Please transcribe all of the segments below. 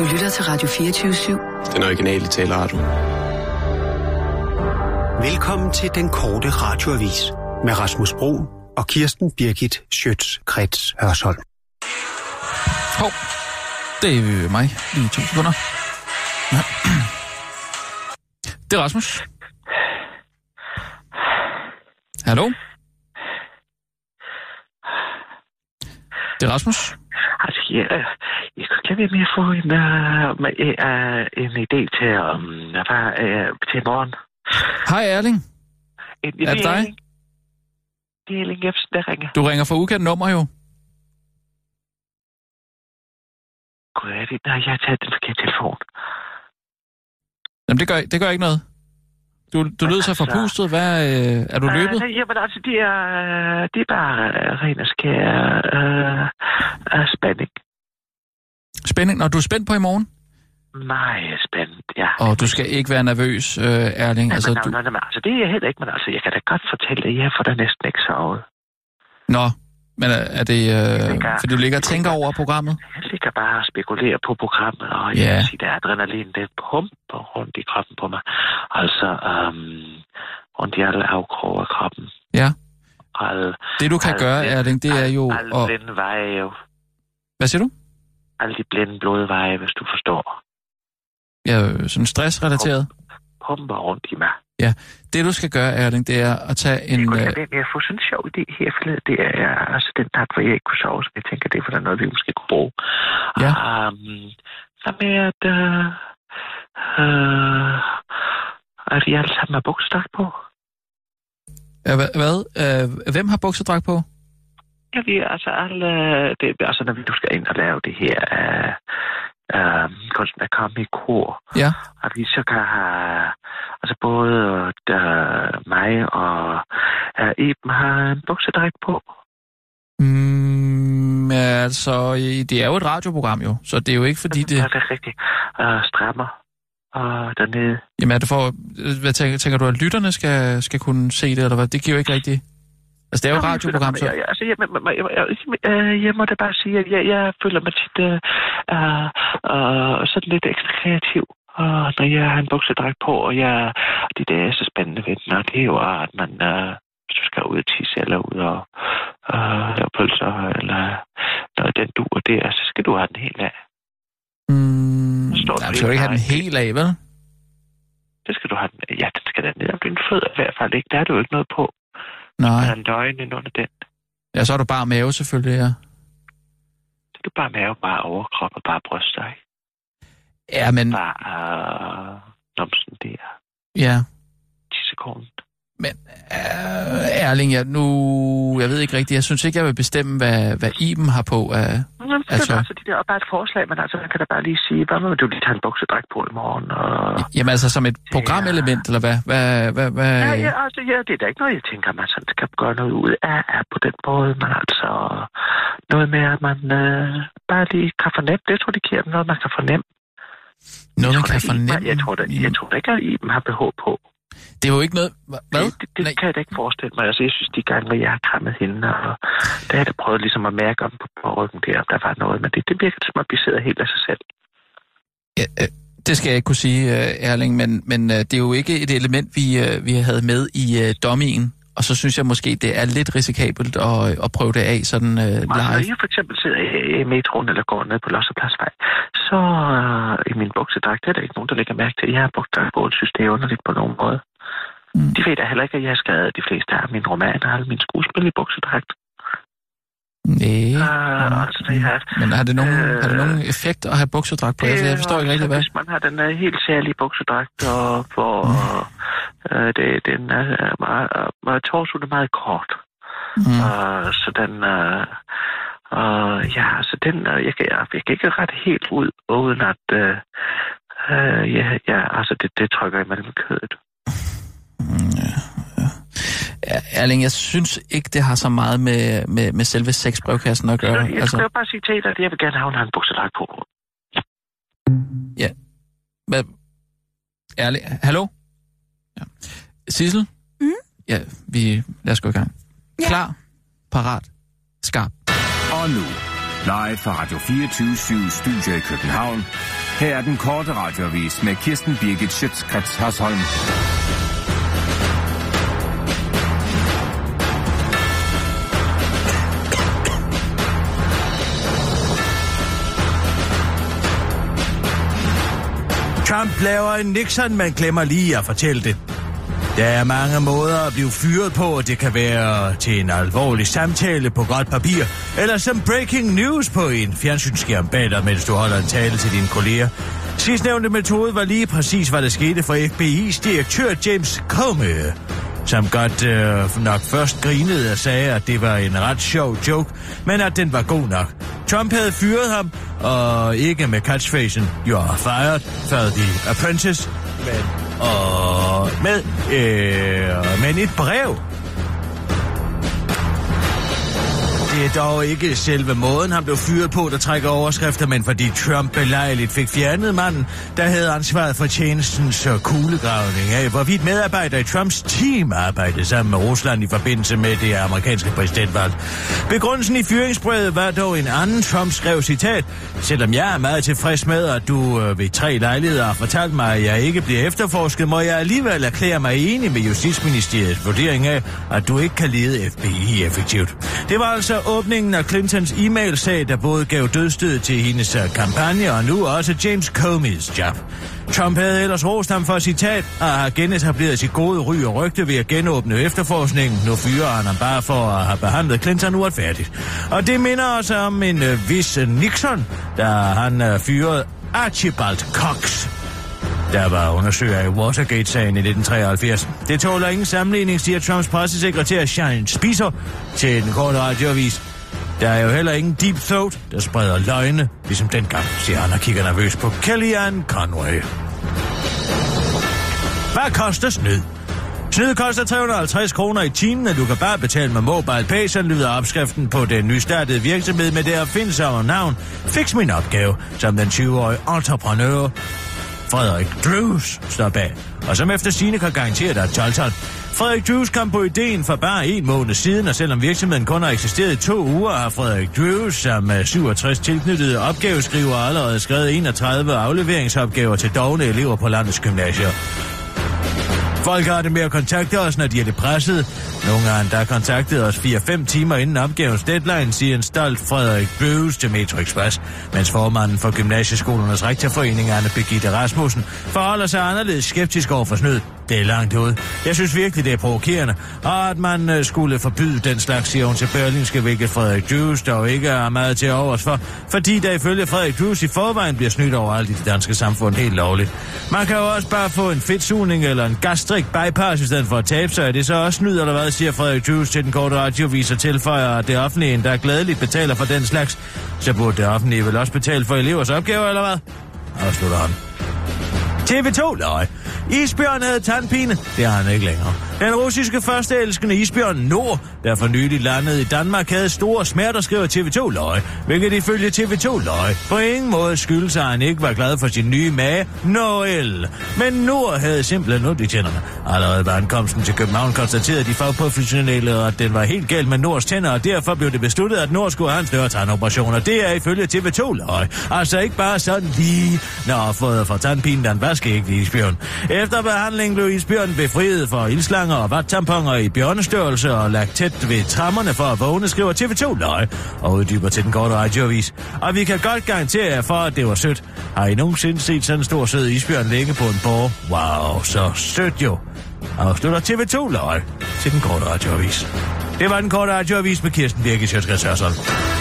Du lytter til Radio 24-7. Den originale taleradio. Velkommen til den korte radioavis med Rasmus Bro og Kirsten Birgit Schøtz-Krets Hørsholm. Hov, det er mig. Lige to sekunder. Det er Rasmus. Hallo? Det er Rasmus. Altså, jeg, jeg kunne ikke lade at få en, uh, en idé til, um, hvad, uh, til morgen. Hej Erling. En, en Er det dig? Erling. Det er Erling Jebsen, der ringer. Du ringer fra ukendt nummer jo. Gud, er det? Nej, jeg har taget den forkerte telefon. Jamen, det gør, det gør ikke noget. Du, du lød så forpustet. Hvad, øh, er du løbet? Nej, jamen, altså, det er, uh, det er bare uh, ren og skær uh, uh, spænding. Spænding. Når du er spændt på i morgen? Meget spændt, ja. Og du skal ikke være nervøs, øh, Erling. Nej, Altså, men, du... nej, nej, nej, altså, det er jeg heller ikke, men altså, jeg kan da godt fortælle, at jeg får da næsten ikke sovet. Nå, men er, er det... Øh, ligger- fordi du ligger og tænker over programmet? Jeg ligger bare og spekulerer på programmet, og Ja. jeg kan sige, at adrenalin, det pumper rundt i kroppen på mig. Altså, um, rundt i alle afkrog af kroppen. Ja. Alle, Det du kan alle gøre, blinde- Erling, det er jo... Alle At... blinde veje, Hvad siger du? alle de blinde blodveje, hvis du forstår, Ja, sådan stressrelateret. pumper rundt i mig. Det du skal gøre, Erling, det er at tage en... Jeg Øh, lade være med at få sådan en sjov idé her forleden. Det er altså den nat, hvor jeg ikke kunne sove, så jeg tænker, det er for der er noget, vi måske kunne bruge. Ja. Um, så med at, uh, uh, at vi alle sammen har buksedragt på. øh, hvad? hvad? Øh, hvem har buksedragt på? Ja, vi er altså alle, det, altså når vi nu skal ind og lave det her uh, uh, kunsten at komme i kor, Ja. at vi så kan have, altså både uh, mig og uh, Iben har en buksedragt på. Mm, altså, det er jo et radioprogram jo, så det er jo ikke fordi det... Ja, det er rigtigt. Uh, strammer og dernede. Jamen er det for... Hvad tænker, tænker du, at lytterne skal, skal kunne se det, eller hvad? Det giver jo ikke rigtigt... Altså, det er jo et radioprogram, så... Jeg, jeg, altså, jeg, jeg, jeg, jeg, jeg, jeg må da bare sige, at jeg, jeg føler mig tit uh, uh, sådan lidt ekstra kreativ. Og når jeg har en buksedragt på, og jeg, det der er så spændende ved den, og det er jo, at man, uh, hvis du skal ud og tisse eller ud og uh, lave pølser, eller noget den du og der, så skal du have den helt af. Mm, nej, du skal jo ikke have den helt af, vel? Det skal du have den Ja, den skal da ned om dine fødder i hvert fald ikke. Der er du jo ikke noget på. Nej. Der er en løgn ind under den. Ja, så er du bare mave selvfølgelig, ja. Så er du bare mave, bare overkrop og bare bryster, ikke? Ja, men... Bare uh, nomsen der. Ja. Tissekorn. Men øh, Erling, jeg, nu... Jeg ved ikke rigtigt. Jeg synes ikke, jeg vil bestemme, hvad, hvad Iben har på af... Jamen, Altså- altså, altså, det der er bare et forslag, men altså, man kan da bare lige sige, hvad med, du lige tager en buksedragt på i morgen, og... Jamen altså, som et programelement, eller hvad? Hvad, hvad, hvad? Ja, ja, altså, ja, det er da ikke noget, jeg tænker, man sådan skal gøre noget ud af, af på den måde, men altså, noget med, at man øh, bare lige kan fornemme, det jeg tror, det giver noget, man kan fornemme. Noget, man kan fornemme? Jeg tror da, jeg tror da ikke, at Iben har behov på. Det er jo ikke noget... Hva- Hvad? Det, det, det Nej. kan jeg da ikke forestille mig. Altså, jeg synes, de gange, hvor jeg har krammet hende, og der har jeg da prøvet ligesom at mærke om på, på ryggen der, om der var noget, men det, det virker som om, vi sidder helt af sig selv. Ja, øh, det skal jeg ikke kunne sige, øh, Erling, men, men øh, det er jo ikke et element, vi, øh, vi havde med i øh, dummien. Og så synes jeg måske, det er lidt risikabelt at, at prøve det af sådan øh, Altså, når live. jeg for eksempel sidder i metroen eller går ned på Lossepladsvej, så øh, i min buksedragt, er der ikke nogen, der lægger mærke til. Jeg har brugt dragt på, og synes, det er underligt på nogen måde. Mm. De ved da heller ikke, at jeg har skrevet de fleste af mine romaner og alle mine skuespil i buksedragt. Nej. Øh, altså, det har, Men har det, nogen, Øh, har det nogen effekt at have buksedragt på? Altså, jeg forstår ikke rigtig, hvad... Hvis man har den uh, helt særlige buksedragt, og hvor uh, det, den er uh, meget, uh, er meget kort. Mm. Uh, så den... Uh, uh, ja, altså den... Uh, jeg, kan, jeg, jeg kan ikke ret helt ud, uden at... Uh, uh, ja, ja, altså det, det trykker imellem kødet. Ja, Erling, jeg synes ikke, det har så meget med, med, med selve sexbrevkassen at gøre. Så jeg Altså, skal bare sige til dig, at jeg vil gerne have, at hun har en buksedragt på. hvad? Erling, hallo? Ja. Sissel? Mm? Ja, vi... Lad os gå i gang. Ja. Klar, parat, skarp. Og nu, live fra Radio 24 Studio i København. Her er den korte radiovis med Kirsten Birgit Schøtzgrads Hasholm. Trump laver en Nixon, man glemmer lige at fortælle det. Der er mange måder at blive fyret på, det kan være til en alvorlig samtale på godt papir, eller som breaking news på en fjernsynsskærm bag dig, mens du holder en tale til dine kolleger. Sidstnævnte metode var lige præcis, hvad der skete for FBI's direktør James Comey, som godt øh, nok først grinede og sagde, at det var en ret sjov joke, men at den var god nok. Trump havde fyret ham, og ikke med catchphrasen, you're fired, for the apprentice, men, og med, øh, men et brev, Det er dog ikke selve måden, han blev fyret på, der trækker overskrifter, men fordi Trump belejligt fik fjernet manden, der havde ansvaret for tjenestens øh, kuglegravning af, hvorvidt medarbejdere i Trumps team arbejdede sammen med Rusland i forbindelse med det amerikanske præsidentvalg. Begrundelsen i fyringsbrevet var dog en anden Trump skrev citat, selvom jeg er meget tilfreds med, at du øh, ved tre lejligheder har fortalt mig, at jeg ikke bliver efterforsket, må jeg alligevel erklære mig enig med Justitsministeriets vurdering af, at du ikke kan lede FBI effektivt. Det var altså åbningen af Clintons e-mail-sag, der både gav dødstød til hendes øh, kampagne og nu også James Comey's job. Trump havde ellers rost ham for citat og har genetableret sit gode ry og rygte ved at genåbne efterforskningen. Nu fyrer han ham bare for at have behandlet Clinton uretfærdigt. Og det minder os om en øh, vis øh, Nixon, da han fyrede Archibald Cox der var undersøger i Watergate-sagen i 1973. Det tåler ingen sammenligning, siger Trumps pressesekretær Sean Spicer til den korte radioavis. Der er jo heller ingen deep throat, der spreder løgne, ligesom dengang, siger han og kigger nervøs på Kellyanne Conway. Hvad koster snyd? Snyd koster 350 kroner i timen, og du kan bare betale med mobile pay, så lyder opskriften på den nystartede virksomhed med det opfindsomme navn Fix min opgave, som den 20-årige entreprenør Frederik Drews står bag, og som efter sine kan garantere dig 12 Frederik Drews kom på ideen for bare en måned siden, og selvom virksomheden kun har eksisteret i to uger, har Frederik Drews, som øh, er 67 tilknyttede opgaveskriver, allerede skrevet 31 afleveringsopgaver til dogne elever på landets gymnasier. Folk har det med at kontakte os, når de er det presset. Nogle har endda kontaktet os 4-5 timer inden opgavens deadline, siger en stolt Frederik Bøves til Metro Express, mens formanden for Gymnasieskolernes rektorforening, Anne Birgitte Rasmussen, forholder sig anderledes skeptisk over for snyd. Det er langt ud. Jeg synes virkelig, det er provokerende, og at man øh, skulle forbyde den slags, siger hun til Berlinske, hvilket Frederik Drews dog ikke er meget til overs for, fordi der ifølge Frederik Drews i forvejen bliver snydt overalt i det danske samfund helt lovligt. Man kan jo også bare få en fedtsugning eller en gastrik bypass i stedet for at tabe sig. Er det så også snyd, eller hvad, siger Frederik Drews til den korte radiovis og tilføjer, at det offentlige, der gladeligt betaler for den slags, så burde det offentlige vel også betale for elevers opgaver, eller hvad? Afslutter han. TV2 løg. Isbjørn havde tandpine. Det har han ikke længere. Den russiske førsteelskende isbjørn Nord, der for nylig landede i Danmark, havde store smerter, skriver TV2 løg, hvilket ifølge TV2 løg på ingen måde skyldes, at han ikke var glad for sin nye mage, Noel. Men Nord havde simpelthen ondt i tænderne. Allerede ved ankomsten til København konstaterede de fagprofessionelle, at den var helt galt med Nords tænder, og derfor blev det besluttet, at Nord skulle have en større tandoperation, og det er ifølge TV2 løg. Altså ikke bare sådan lige, når fået fra tandpinen, den skægt i isbjørn. Efter behandlingen blev isbjørnen befriet for ildslanger og vattamponer i bjørnestørrelse og lagt tæt ved trammerne for at vågne, skriver TV2 løg og uddyber til den korte radioavis. Og vi kan godt garantere jer for, at det var sødt. Har I nogensinde set sådan en stor sød isbjørn ligge på en borg? Wow, så sødt jo. Afslutter TV2 løg til den korte radioavis. Det var den korte radioavis med Kirsten Birgit Sjøtskreds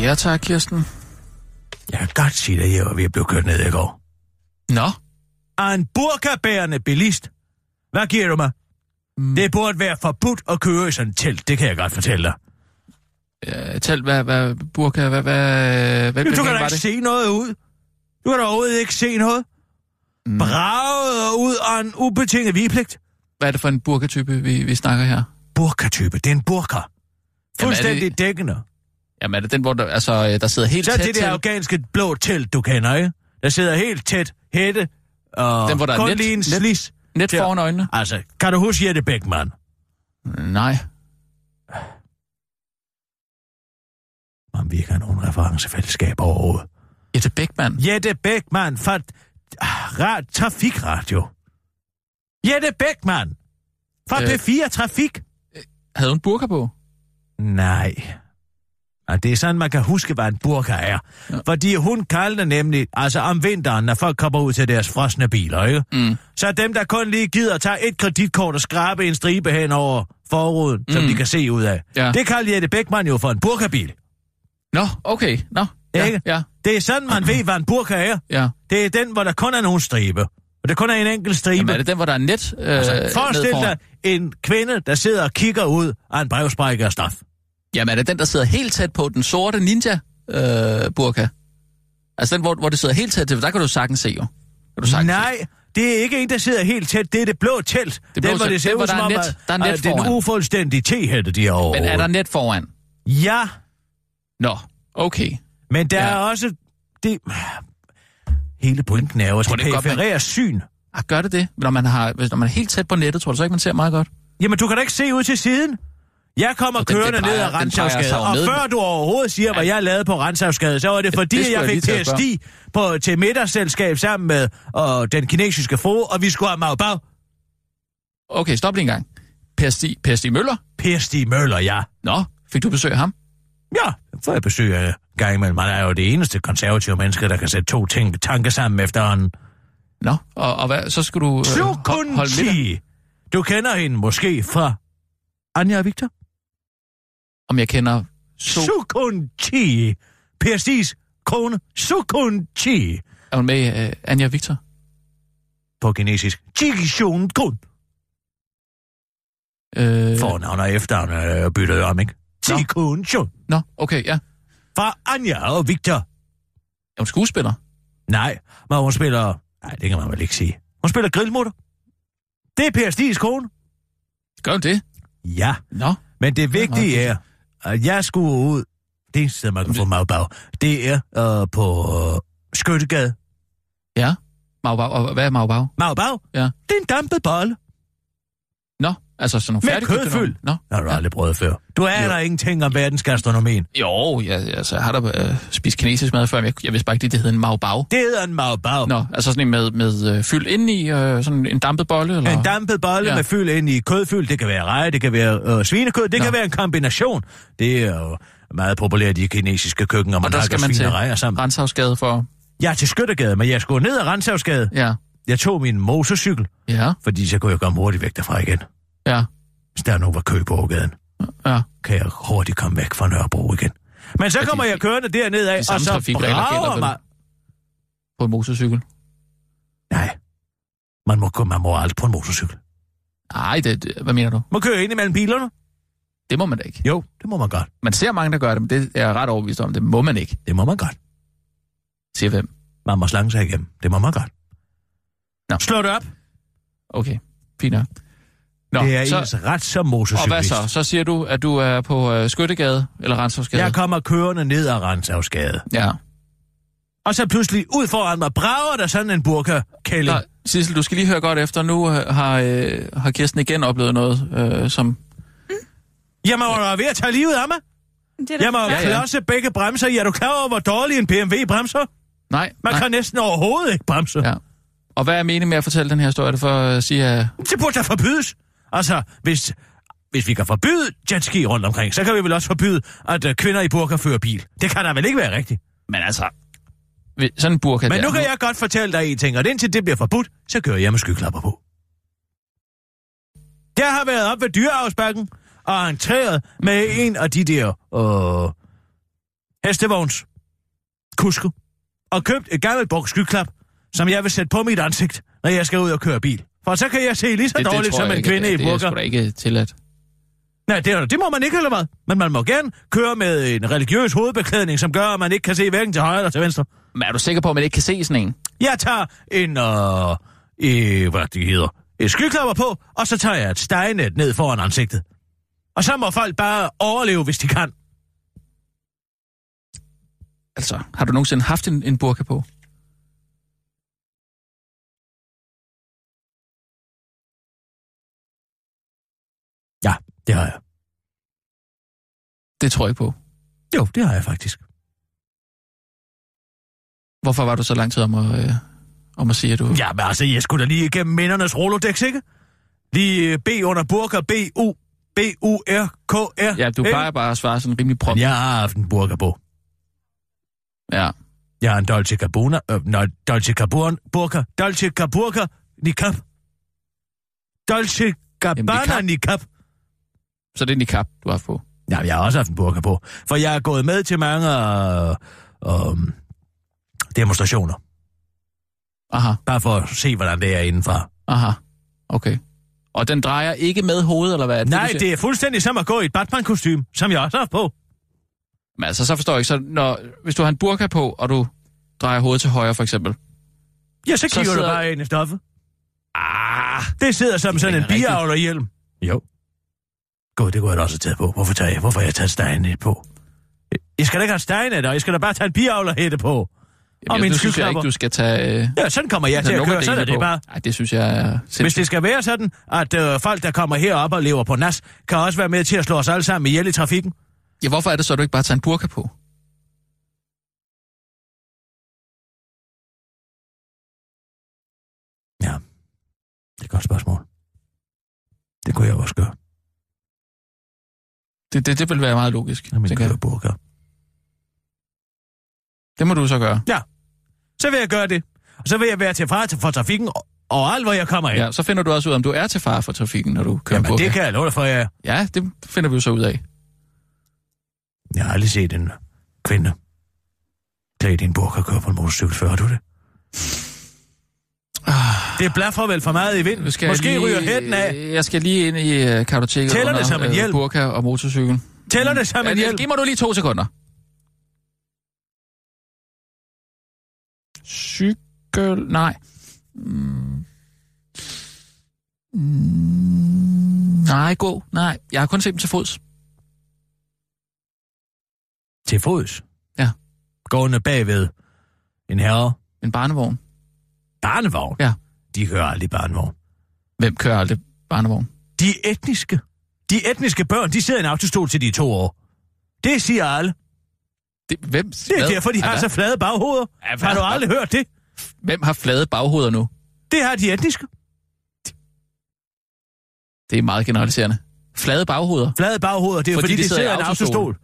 Ja tak, Kirsten. Jeg kan godt sige dig, jeg var ved at blive kørt ned i går. Nå, Af en burkabærende bilist. Hvad giver du mig? Mm. Det burde være forbudt at køre i sådan et telt, det kan jeg godt fortælle dig. øh, tæl, hvad, hvad, Burka, hvad, hvad, hvad, Men du kan da ikke det? se noget ud. Du kan da overhovedet ikke se noget. Mm. Braget ud af en ubetinget vigepligt. Hvad er det for en burkatype, vi, vi snakker her? Burkatype, det er en burka. Jamen, er Fuldstændig det- dækkende. Jamen er det den, hvor der, altså, øh, der sidder helt Så tæt det der afghanske blå telt, du kender, ikke? Der sidder helt tæt, hætte, og Den, hvor der er kun net- lige en net- slis. Net til- foran øjnene? Altså, kan du huske Jette Beckmann? Nej. Om vi ikke har nogen referencefællesskab overhovedet. Jette Beckmann. Jette Beckmann fra ah, ra- Trafikradio. Jette Beckmann fra Øh. P4 Trafik. Havde hun burka på? Nej. Og det er sådan, man kan huske, hvad en burka er. Ja. Fordi hun kaldte nemlig, altså om vinteren, når folk kommer ud til deres frosne biler, ikke? Mm. Så dem, der kun lige gider tage et kreditkort og skrabe en stribe hen over forruden, mm. som de kan se ud af. Ja. Det kalder Jette Beckmann jo for en burkabil. Nå, okay. Nå. Ja, Ikke? ja, Det er sådan, man ved, hvad en burka er. ja. Det er den, hvor der kun er nogle stribe. Og det kun er en enkelt stribe. Jamen, er det den, hvor der er net øh, altså, forestil dig en kvinde, der sidder og kigger ud af en brevsprække af stof. Jamen, er det den, der sidder helt tæt på den sorte ninja-burka? altså den, hvor, hvor det sidder helt tæt til, der kan du sagtens se jo. Kan du sagtens Nej, det er ikke en, der sidder helt tæt. Det er det blå telt. Det blå den, hvor det ser Den, ud hvor som der er om, net- der er net at foran. ufuldstændig tehætte, de har se. over. Men er der net foran? Ja, Nå, okay. men der Ja. er også... Det... Hele pointen er jo, at det er godt, man- syn. Ah, gør det det? Når man, har, når man er helt tæt på nettet, tror du så ikke, man ser meget godt? Jamen, du kan da ikke se ud til siden. Jeg kommer Og den- kørende den peger- ned ad den Renshavsgade, jo og før du overhovedet siger, hvad jeg lavede på Renshavsgade, så var det fordi, det det skulle jeg fik til at på, til middagsselskab sammen med og den kinesiske frue, og vi skulle have Mau Bag. Okay, stop lige en gang. Per Stig, per Stig Møller? Per Stig Møller, ja. Nå, fik du besøg af ham? Ja, får jeg besøg af gang imellem. Han er jo det eneste konservative menneske, der kan sætte to ting, tanker sammen efterhånden. Nå, og, og hvad, så skal du øh, ho- holde middag? Du kender hende måske fra Anja og Victor? Om jeg kender so, Sukunchi! Per Stigs kone, Sukunchi! er hun med øh, Anja Victor? På kinesisk. Jigishun Kun. Øh, Fornavn og efternavn er byttet om, ikke? Nå. Jikun Chun. Nå, okay, ja. Fra Anja og Victor. Er hun skuespiller? Nej, men hun spiller... Nej, det kan man vel ikke sige. Hun spiller grillmutter. Det er Per Stigs kone. Gør hun det? Ja, Nå, men det vigtige er, at jeg skulle ud... Det eneste sted, man kan få magbag, det er øh, på øh, Skyttegade. ja. Maubag, og hvad er Maubag? Magbag? Ja. Det er en dampet bolle. Nå, altså sådan nogle Med kødfyld. Nå, Det har du ja. aldrig prøvet før. Du er Jo. der ingenting om verdensgastronomien. Jo, ja, altså, jeg har da øh, spist kinesisk mad før, men jeg, jeg vidste bare ikke, lige, det hed en Maubag. Det hedder en magbag. Nå, altså sådan en med, med øh, fyld indeni, øh, sådan en dampet bolle, eller? En dampet bolle Ja. ja. med fyld ind i kødfyld. Det kan være reje, det kan være øh, svinekød, det Nå. kan være en kombination. Det er jo meget populært i de kinesiske køkkener, man og der skal man til og sammen. Renshavsgade for... Jeg er til Skyttegade, men jeg skulle ned ad Renshavsgade. Ja, Jeg tog min motorcykel, ja, fordi så kunne jeg komme hurtigt væk derfra igen. ja, Hvis der nu var kø på ågaden, ja. kan jeg hurtigt komme væk fra Nørrebro igen. Men så Er kommer jeg kørende derned af, og så brager mig... På en motorcykel. Nej, man må, man må aldrig på en motorcykel. Nej, det, det, hvad mener du? Man kører ind imellem bilerne. Det må man da ikke. Jo, det må man godt. Man ser mange, der gør det, men det er jeg ret overbevist om. Det må man ikke, Det må man godt. siger hvem. Man må slange sig igennem. Det må man godt. Nå. Slå det op. Okay, fint nok. Nå, det er så, ens ret som og motorcyklist. hvad så? Så siger du, at du er på øh, Skyttegade eller Renshavsgade? Jeg kommer kørende ned ad Renshavsgade. Ja. Og så pludselig ud foran mig brager der sådan en burka kælling. Nå, Sissel, du skal lige høre godt efter. Nu øh, har, øh, har Kirsten igen oplevet noget, øh, som... Jeg må være ved at tage livet af mig. Det er Jeg må ja. klodse begge bremser. i. Er du klar over, hvor dårlig en BMW bremser? Nej, Man nej. kan næsten overhovedet ikke bremse. Ja. Og hvad er meningen med at fortælle den her historie? Er det for at sige, at... Det burde da forbydes. Altså, hvis, hvis vi kan forbyde jetski rundt omkring, så kan vi vel også forbyde, at uh, kvinder i burka fører bil. Det kan da vel ikke være rigtigt. Men altså... Sådan en burka Men der, nu kan jeg godt fortælle dig en ting, og indtil det bliver forbudt, så kører jeg med skyklapper på. Jeg har været op ved dyreafsbakken og entreret med en af de der øh, hestevogns kusker og købt et gammelt brugt skyklap, som jeg vil sætte på mit ansigt, når jeg skal ud og køre bil. For så kan jeg se lige så det, det dårligt tror som en ikke, kvinde i Det er burka. sgu da ikke tilladt. Nej, det, er- det må man ikke heller hvad. Men man må gerne køre med en religiøs hovedbeklædning, som gør, at man ikke kan se hverken til højre eller til venstre. Men er du sikker på, at man ikke kan se sådan en? Jeg tager en, øh, øh, hvad det hedder, et skyklapper på, og så tager jeg et stejnet ned foran ansigtet. Og så må folk bare overleve, hvis de kan. Altså, har du nogensinde haft en, en burka på? Det har jeg. Det tror jeg på. Jo, det har jeg faktisk. Hvorfor var du så lang tid om at, øh, om at sige, at du... Ja, men altså, jeg skulle da lige igennem mindernes Rolodex, ikke? Lige øh, B under burka, B, U, B, U, R, K, R. Ja, du plejer bare at svare sådan rimelig prompt. Jeg har haft en burka på. Ja. Jeg har en Dolce Gabbana, øh, nej, Dolce Gabbana, burka, Dolce Gabbana, niqab. Dolce Gabbana, niqab. Så det er niqab, du har på. Ja, jeg har også haft en burka på. For jeg er gået med til mange øh, øh, demonstrationer. Aha, Bare for at se, hvordan det er indenfra. aha. Okay. Og den drejer ikke med hovedet, eller hvad? er Nej, du siger? det er fuldstændig som at gå i et Batman-kostume, som jeg også har på. Men altså, så forstår jeg ikke. Så når, hvis du har en burka på, og du drejer hovedet til højre, for eksempel. Ja, så kigger så sidder- du bare ind i stoffet. Ah, det sidder som sådan en biavlerhjelm. Jo. God, det kunne jeg da også have taget på. Hvorfor, tager jeg, hvorfor har jeg taget stejnet på? Jeg skal da ikke have stejnet, og jeg skal da bare tage en biavlerhætte på. og Jamen, mine nu synes jeg ikke, du skal tage... Øh, Ja, sådan kommer jeg til at køre. Sådan er det på. bare. Nej, det synes jeg er Hvis det skal være sådan, at øh, folk, der kommer herop og lever på nas, kan også være med til at slå os alle sammen ihjel i trafikken. Ja, hvorfor er det så, at du ikke bare tager en burka på? Ja, det er et godt spørgsmål. Det kunne jeg også gøre. Det, det, det vil være meget logisk. Tænker jeg. kører burger. Det må du så gøre. Så vil jeg gøre det. Og så vil jeg være til far for trafikken og, alt, hvor jeg kommer hen. Ja, så finder du også ud af, om du er til fare for trafikken, når du kører en Jamen, burka. det kan jeg love dig for, er. Ja, det finder vi jo så ud af. Jeg har aldrig set en kvinde klædt i en burka køre på en motorcykel før, har du det? Det blaffer vel for meget i vind. Nu skal Måske lige, ryger hætten af. Jeg skal lige ind i uh, kartoteket Tæller det under, som en øh, hjelm? burka og motorcykel. Tæller det som en Ja, hjælp? Giv mig du lige to sekunder. Cykel... Nej. Mm. Mm. Nej, gå. Nej, jeg har kun set dem til fods. Til fods? Ja. Gående bagved en herre. En barnevogn. Barnevogn? Ja. De kører aldrig barnevogn. Hvem kører aldrig barnevogn? De etniske. De etniske børn, de sidder i en autostol til de to år. Det siger alle. Det, hvem? Det er derfor, de har så flade baghoveder. Ja, hvad? Har du aldrig hørt det? Hvem har flade baghoveder nu? Det har de etniske. Det er meget generaliserende. Flade baghoveder? Flade baghoveder, det er fordi, fordi de, sidder i en autostol.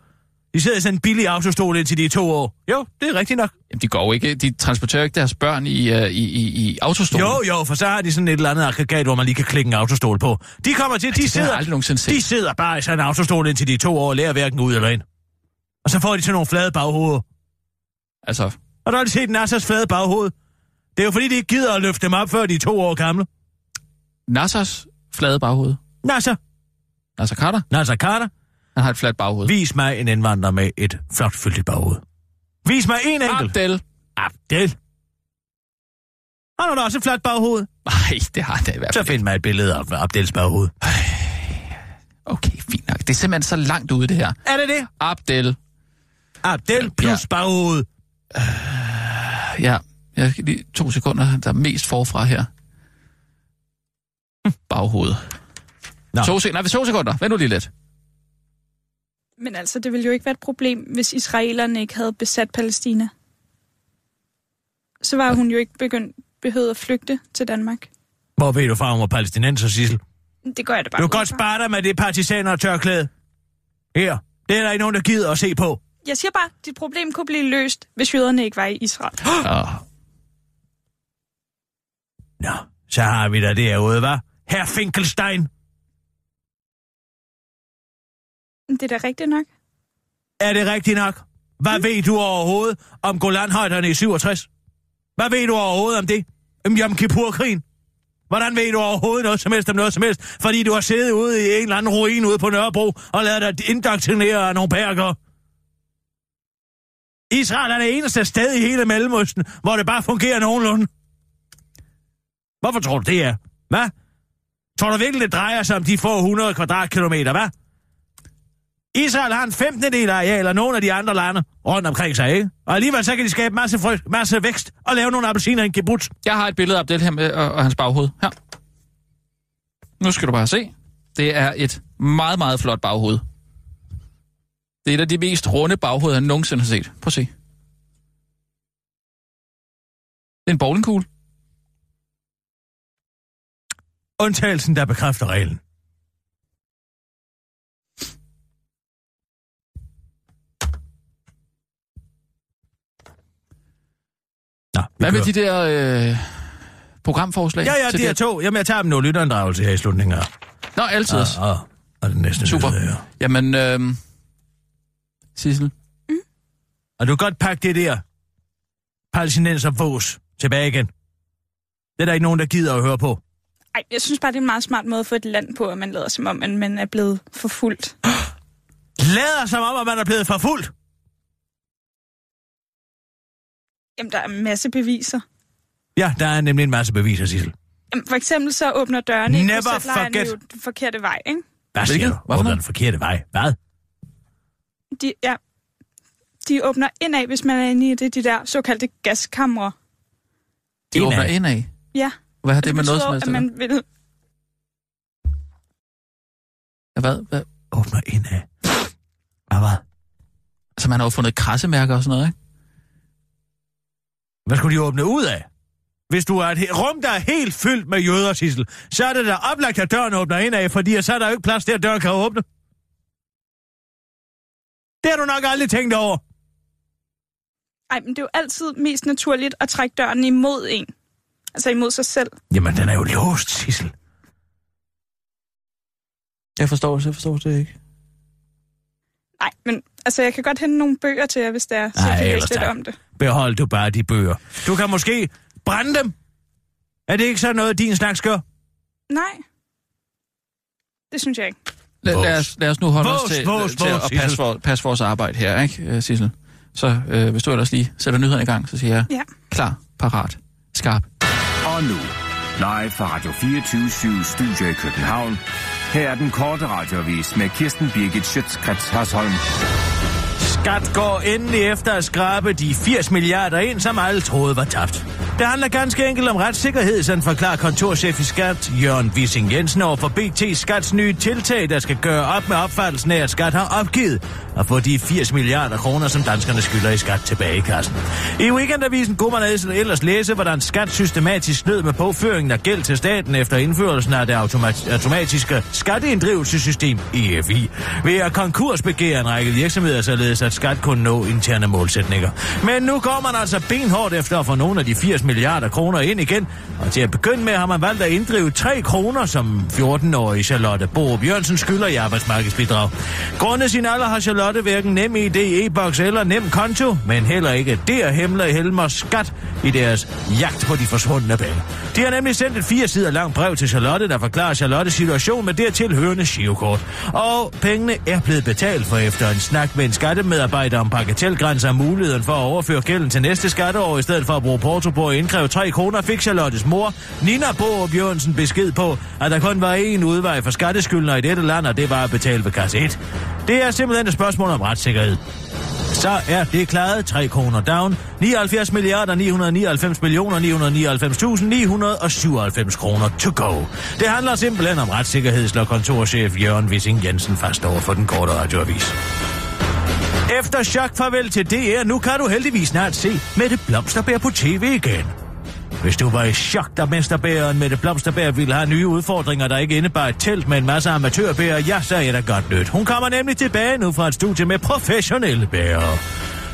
De sidder i sådan en billig autostol indtil de er to år. Jo, det er rigtigt nok. Jamen, de går ikke. De transporterer ikke deres børn i, uh, i, i, i autostolen. Jo, jo, for så har de sådan et eller andet aggregat, hvor man lige kan klikke en autostol på. De kommer til, de det har jeg sidder, de sidder bare i sådan en autostol indtil de er to år og lærer hverken ud eller ind. Og så får de sådan nogle flade baghoveder. Altså, Og der har de set Nassers flade baghoved. Det er jo fordi, de ikke gider at løfte dem op, før de er to år gamle. Nassers flade baghoved. Nasser, Nasser Carter, Nasser Carter, han har et fladt baghoved. vis mig en indvandrer med et flot fyldigt baghoved. Vis mig en enkelt. Abdel. Abdel. Han har da også et fladt baghoved. Nej, det har han da i hvert Så fald find mig et billede af Abdels baghoved. Okay, fint nok. Det er simpelthen så langt ude, det her. Er det det? Abdel. Abdel plus Ja. baghoved. Ja, jeg skal lige to sekunder, der er mest forfra her. Baghoved. Nå. To, sek- nej, to sekunder. Vent nu lige lidt. Men altså, det ville jo ikke være et problem, hvis israelerne ikke havde besat Palæstina. Så var hun jo ikke begyndt behøvet at flygte til Danmark. Hvor ved du fra, hun var palæstinenser, Sissel? Det gør jeg da bare Du kan godt spare dig med det partisaner tørklæde. Her. Det er der ikke nogen, der gider at se på. Jeg siger bare, dit problem kunne blive løst, hvis jøderne ikke var i Israel. Oh, Nå, så har vi da derude, hva'? Herr Finkelstein. Det er da rigtigt nok. Er det rigtigt nok? Hvad mm. ved du overhovedet om Golanhøjderne i 67? Hvad ved du overhovedet om det? Om Yom Kippur-krigen? Hvordan ved du overhovedet noget som helst om noget som helst? Fordi du har siddet ude i en eller anden ruin ude på Nørrebro og lavet dig indoktrinere af nogle perker. Israel er det eneste sted i hele Mellemøsten, hvor det bare fungerer nogenlunde. Hvorfor tror du det er? Hvad? Tror du virkelig, det drejer sig om de få 100 kvadratkilometer, hvad? Israel har en 15. del af areal af nogle af de andre lande rundt omkring sig, ikke? Og alligevel så kan de skabe masse, frygt, masse vækst og lave nogle appelsiner i en kibbutz. jeg har et billede af Abdel her med, og, og hans baghoved. Her. Nu skal du bare se. Det er et meget, meget flot baghoved. Det er et af de mest runde baghoveder, jeg nogensinde har set. Prøv at se. Det er en bowlingkugle. Undtagelsen, der bekræfter reglen. Hvad med de der øh, programforslag? Ja, ja, de her to. Jamen, jeg tager dem nu. Lytterinddragelse her i slutningen af. Nå, altid. Og, og, og den næste Super. nyhed, ja. Jamen, øh, Sissel, Og du kan godt pakke det der palæstinenser vås tilbage igen. Det er der ikke nogen, der gider at høre på. Ej, jeg synes bare, det er en meget smart måde at få et land på, at man lader som om, at man er blevet forfulgt. Lader som om, at man er blevet forfulgt. Jamen, der er en masse beviser. Ja, der er nemlig en masse beviser, Sissel. Jamen, for eksempel så åbner dørene ikke Never på sætlejren forget. jo den forkerte vej, ikke? Hvad siger du? Hvad for Åbner den forkerte vej. Hvad? De, ja, de åbner indad, hvis man er inde i det, de der såkaldte gaskamre. de Indad. åbner indad. Ja, Hvad har det, med noget som helst? at Man... man vil... Hvad, hvad? Åbner indad. Hvad, hvad? Altså, man har jo fundet krassemærker og sådan noget, ikke? Hvad skulle de åbne ud af? Hvis du er et rum, der er helt fyldt med jøder, Sissel, så er det da oplagt, at døren åbner indad, fordi så er der jo ikke plads til, at døren kan åbne. Det har du nok aldrig tænkt over. Ej, men det er jo altid mest naturligt at trække døren imod en. Altså imod sig selv. Jamen, den er jo låst, Sissel. Jeg forstår det, jeg forstår det ikke. Nej, men altså, jeg kan godt hente nogle bøger til jer, hvis det er, så Ej, jeg kan læse lidt tak. om det. Behold du bare de bøger. Du kan måske brænde dem. Er det ikke så noget, din slags gør? Nej. Det synes jeg ikke. Lad, lad, os, lad os nu holde Vås, os til, vås, til vås, at passe, for, passe vores arbejde her, ikke, øh, Sissel? Så øh, hvis du ellers lige sætter nyhederne i gang, så siger jeg Ja. klar, parat, skarp. Og nu, live fra Radio 24 Studio i København. Her er den korte radiovis med Kirsten Birgit Schøtzgrads Hasholm. Skat går endelig efter at skrabe de 80 milliarder ind, som alle troede var tabt. Det handler ganske enkelt om retssikkerhed, sådan forklarer kontorchef i Skat, Jørgen Wissing Jensen, over for BT Skats nye tiltag, der skal gøre op med opfattelsen af, at Skat har opgivet at få de 80 milliarder kroner, som danskerne skylder i skat tilbage i kassen. I weekendavisen kunne man altså ellers læse, hvordan Skat systematisk snød med påføringen af gæld til staten efter indførelsen af det automat- automatiske skatteinddrivelsessystem EFI, ved at konkursbegære en række virksomheder, således at Skat kunne nå interne målsætninger. Men nu går man altså benhårdt efter at få nogle af de 80 milliarder kroner ind igen, og til at begynde med har man valgt at inddrive 3 kroner, som 14-årige Charlotte Borup Jørgensen skylder i arbejdsmarkedsbidrag. Grundet sin alder har Charlotte hverken nem ID, e-boks eller nem konto, men heller ikke der hemler Helmer skat i deres jagt på de forsvundne penge. De har nemlig sendt et fire sider langt brev til Charlotte, der forklarer Charlottes situation med dertil hørende girokort. Og pengene er blevet betalt for efter en snak med en skattemedarbejder om bagatelgrænser og muligheden for at overføre gælden til næste skatteår, i stedet for at bruge porto på at indkræve 3 kroner, fik Charlottes mor, Nina Borup Jørgensen, besked på, at der kun var én udvej for skatteskyldner i dette land, og det var at betale ved kasse 1. Det er simpelthen et spørgsmål om retssikkerhed. Så er det klaret 3 kroner down. 79 milliarder 999 millioner 999.997 kroner to go. Det handler simpelthen om retssikkerhed, slår kontorchef Jørgen Wissing Jensen fast over for den korte radioavis. Efter chok farvel til DR, nu kan du heldigvis snart se Mette Blomsterbær på tv igen. Hvis du var i chok, da mesterbæren Mette Blomsterbær ville have nye udfordringer, der ikke indebar et telt med en masse amatørbærer, ja, så er det godt nyt. Hun kommer nemlig tilbage nu fra et studie med professionelle bærer.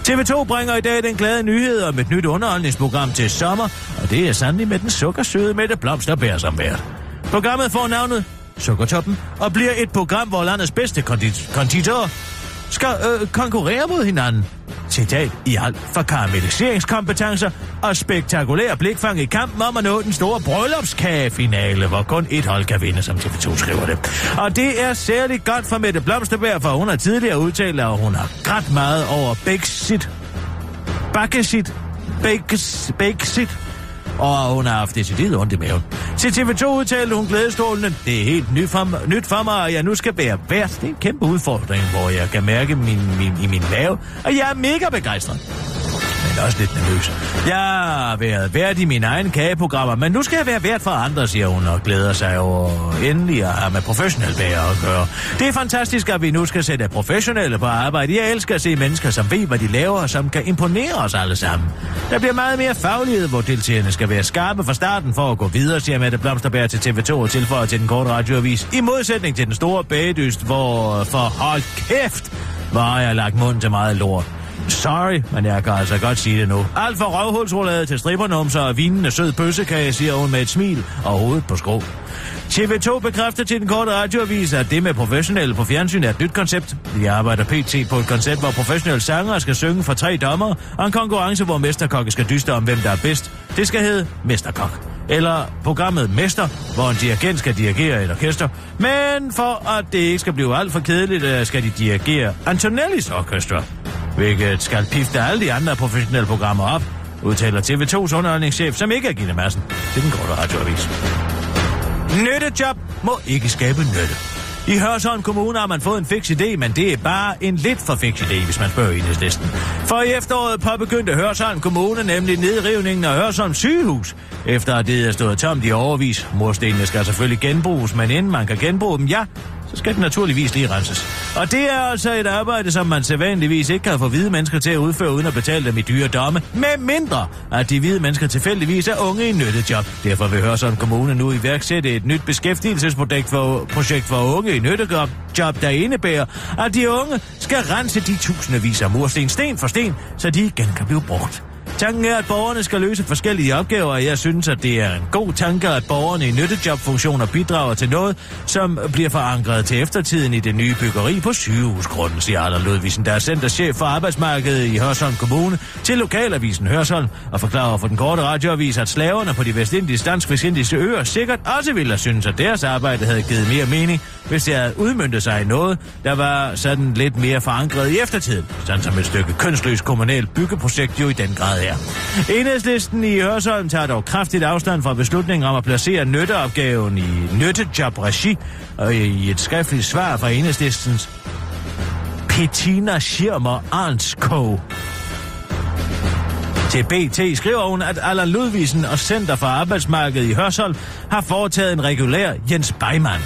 TV2 bringer i dag den glade nyhed om et nyt underholdningsprogram til sommer, og det er sandelig med den sukkersøde Mette Blomsterbær som vært. Programmet får navnet Sukkertoppen og bliver et program, hvor landets bedste kondit- konditorer skal øh, konkurrere mod hinanden. Citat i alt for karamelliseringskompetencer og spektakulær blikfang i kampen om at nå den store bryllupskagefinale, hvor kun et hold kan vinde, som TV2 skriver det. Og det er særligt godt for Mette Blomsterberg, for hun har tidligere udtalt, at hun har grædt meget over Brexit. Brexit. Brexit. Og hun har haft decideret ondt i maven. Til TV2 udtalte hun glædestrålende, det er helt nyt for, nyt for mig, og jeg nu skal bære værst. Det er en kæmpe udfordring, hvor jeg kan mærke min, min, i min mave, og jeg er mega begejstret. Men da også lidt nervøs. Jeg har været vært i mine egne kageprogrammer, men nu skal jeg være vært for andre, siger hun, og glæder sig over endelig at have med professionelle bager at gøre. Det er fantastisk, at vi nu skal sætte professionelle på arbejde. Jeg elsker at se mennesker, som ved, hvad de laver, og som kan imponere os alle sammen. Der bliver meget mere faglighed, hvor deltagerne skal være skarpe fra starten for at gå videre, siger Mette Blomsterberg til TV2 og tilføjer til den korte radioavis. I modsætning til den store bagedyst, hvor for hold kæft, hvor har jeg lagt mund til meget lort. Sorry, men jeg kan altså godt sige det nu. Alt fra røvhulsroulade til strippernumser og vinende sød pøssekage, siger hun med et smil og hovedet på skrå. TV2 bekræfter til den korte radioavis, at det med professionelle på fjernsyn er et nyt koncept. De arbejder pt. på et koncept, hvor professionelle sangere skal synge for tre dommer, og en konkurrence, hvor mesterkokke skal dyste om, hvem der er bedst. Det skal hedde Mesterkok. Eller programmet Mester, hvor en dirigent skal dirigere et orkester. Men for at det ikke skal blive alt for kedeligt, øh, skal de dirigere Antonellis orkester. Hvilket skal pifte alle de andre professionelle programmer op, udtaler TV2's underholdningschef, som ikke er Gitte Madsen. Det er den korte radioavis. Nyttejob må ikke skabe nytte. I Hørsholm Kommune har man fået en fix idé, men det er bare en lidt for fix idé, hvis man spørger enhedslisten. For i efteråret påbegyndte Hørsholm Kommune nemlig nedrivningen af Hørsholm sygehus, efter at det er stået tomt i overvis. Murstenene skal selvfølgelig genbruges, men inden man kan genbruge dem, ja, så skal den naturligvis lige renses. Og det er altså et arbejde, som man sædvanligvis ikke kan få hvide mennesker til at udføre, uden at betale dem i dyre domme, med mindre at de hvide mennesker tilfældigvis er unge i nyttejob. Derfor vil Hørsholm Kommune nu iværksætte et nyt beskæftigelsesprojekt for, projekt for unge i nyttejob, job, der indebærer, at de unge skal rense de tusindvis af mursten sten for sten, så de igen kan blive brugt. Tanken er, at borgerne skal løse forskellige opgaver, og jeg synes, at det er en god tanke, at borgerne i nyttejobfunktioner bidrager til noget, som bliver forankret til eftertiden i det nye byggeri på sygehusgrunden, siger Arne Ludvigsen, der er centerchef for arbejdsmarkedet i Hørsholm Kommune, til lokalavisen Hørsholm, og forklarer for den korte radioavis, at slaverne på de vestindiske dansk øer sikkert også ville have synes, at deres arbejde havde givet mere mening, hvis det havde udmyndtet sig i noget, der var sådan lidt mere forankret i eftertiden, sådan som et stykke kønsløst kommunalt byggeprojekt jo i den grad er. Enhedslisten i Hørsholm tager dog kraftigt afstand fra beslutningen om at placere nytteopgaven i nyttejob-regi, og i et skriftligt svar fra Enhedslistens Petina Schirmer Arnskov. Til BT skriver hun, at Allan Ludvigsen og Center for Arbejdsmarkedet i Hørsholm har foretaget en regulær Jens Beimann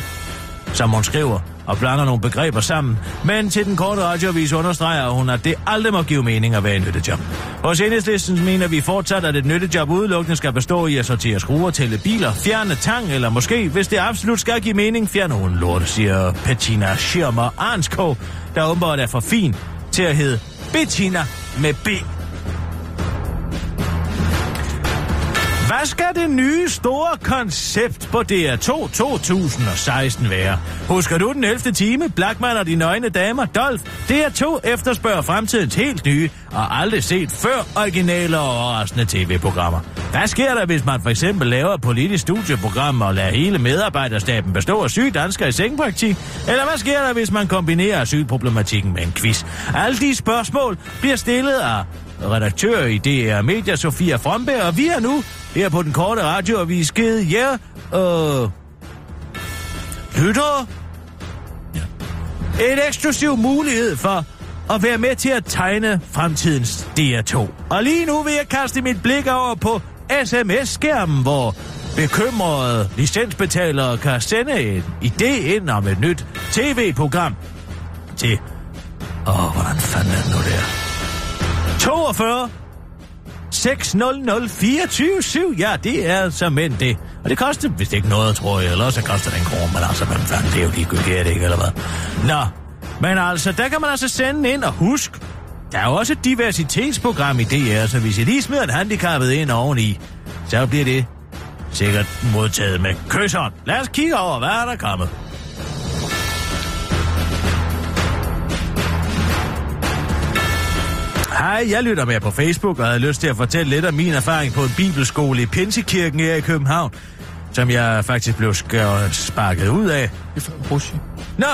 som hun skriver, og blander nogle begreber sammen. Men til den korte radioavis understreger hun, at det aldrig må give mening at være en nyttejob. Hos enhedslisten mener vi fortsat, at et nyttejob udelukkende skal bestå i at sortere skruer, tælle biler, fjerne tang, eller måske, hvis det absolut skal give mening, fjerne hun lort, siger Bettina Schirmer Arnskov, der åbenbart er for fin til at hedde Bettina med B. Hvad skal det nye store koncept på DR2 2016 være? Husker du den 11. time, Blackman og de nøgne damer, Dolph? DR2 efterspørger fremtidens helt nye og aldrig set før originale og overraskende tv-programmer. Hvad sker der, hvis man for eksempel laver et politisk studieprogram og lader hele medarbejderstaben bestå af syge danskere i sengepraktik? Eller hvad sker der, hvis man kombinerer asylproblematikken med en quiz? Alle de spørgsmål bliver stillet af redaktør i DR Media, Sofia Fromberg, og vi er nu her på den korte radioavis givet jer øh, lyttere ja. en eksklusiv mulighed for at være med til at tegne fremtidens DR2. Og lige nu vil jeg kaste mit blik over på sms-skærmen, hvor bekymrede licensbetalere kan sende en idé ind om et nyt tv-program til... Åh, oh, hvordan fanden er det nu der? 42 600 Ja, det er altså så men det. Og det koster vist ikke noget, tror jeg. Eller så koster det en krone, men altså, men fanden, det er jo ligegyldigt, det ikke, eller hvad? Nå, men altså, der kan man altså sende ind og husk, der er jo også et diversitetsprogram i DR, så hvis jeg lige smider et handicappet ind oveni, så bliver det sikkert modtaget med kysshånd. Lad os kigge over, hvad er der kommet. Hej, jeg lytter med på Facebook og havde lyst til at fortælle lidt om min erfaring på en bibelskole i Pinsekirken her i København, som jeg faktisk blev sparket ud af. Rushi. Nå!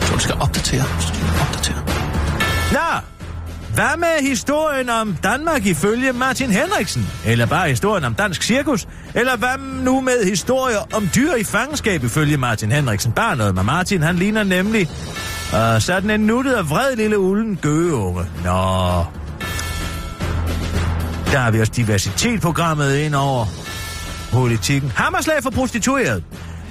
Så du skal opdatere. Skal opdatere. Nå! Hvad med historien om Danmark ifølge Martin Henriksen? Eller bare historien om dansk cirkus? Eller hvad nu med historier om dyr i fangenskab ifølge Martin Henriksen? Bare noget med Martin, han ligner nemlig Øh, uh, sådan en nuttet og vred lille ulden gøgeunge. Nå. Der har vi også diversitetprogrammet ind over politikken. Hammerslag for prostitueret.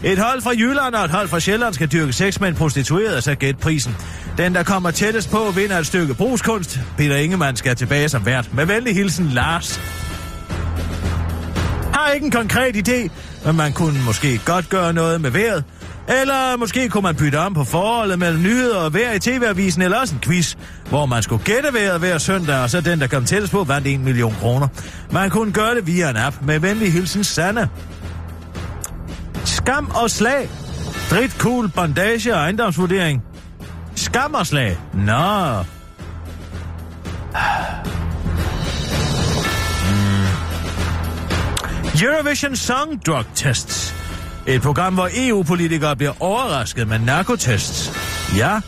Et hold fra Jylland og et hold fra Sjælland skal dyrke sex med en prostitueret, og så gæt prisen. Den, der kommer tættest på, vinder et stykke brugskunst. Peter Ingemann skal tilbage som vært. Med venlig hilsen, Lars. Har ikke en konkret idé, men man kunne måske godt gøre noget med vejret. Eller måske kunne man bytte om på forholdet mellem nyheder og vejr i TV-avisen, eller også en quiz, hvor man skulle gætte vejret hver søndag, og så den, der kom tættest på, vandt 1 million kroner. Man kunne gøre det via en app med venlig hilsen Sanne. Skam og slag. Drit, cool, bandage og ejendomsvurdering. Skam og slag. Nå. Hmm. Eurovision Song Drug Tests. Et program, hvor EU-politikere bliver overrasket med narkotests. Ja.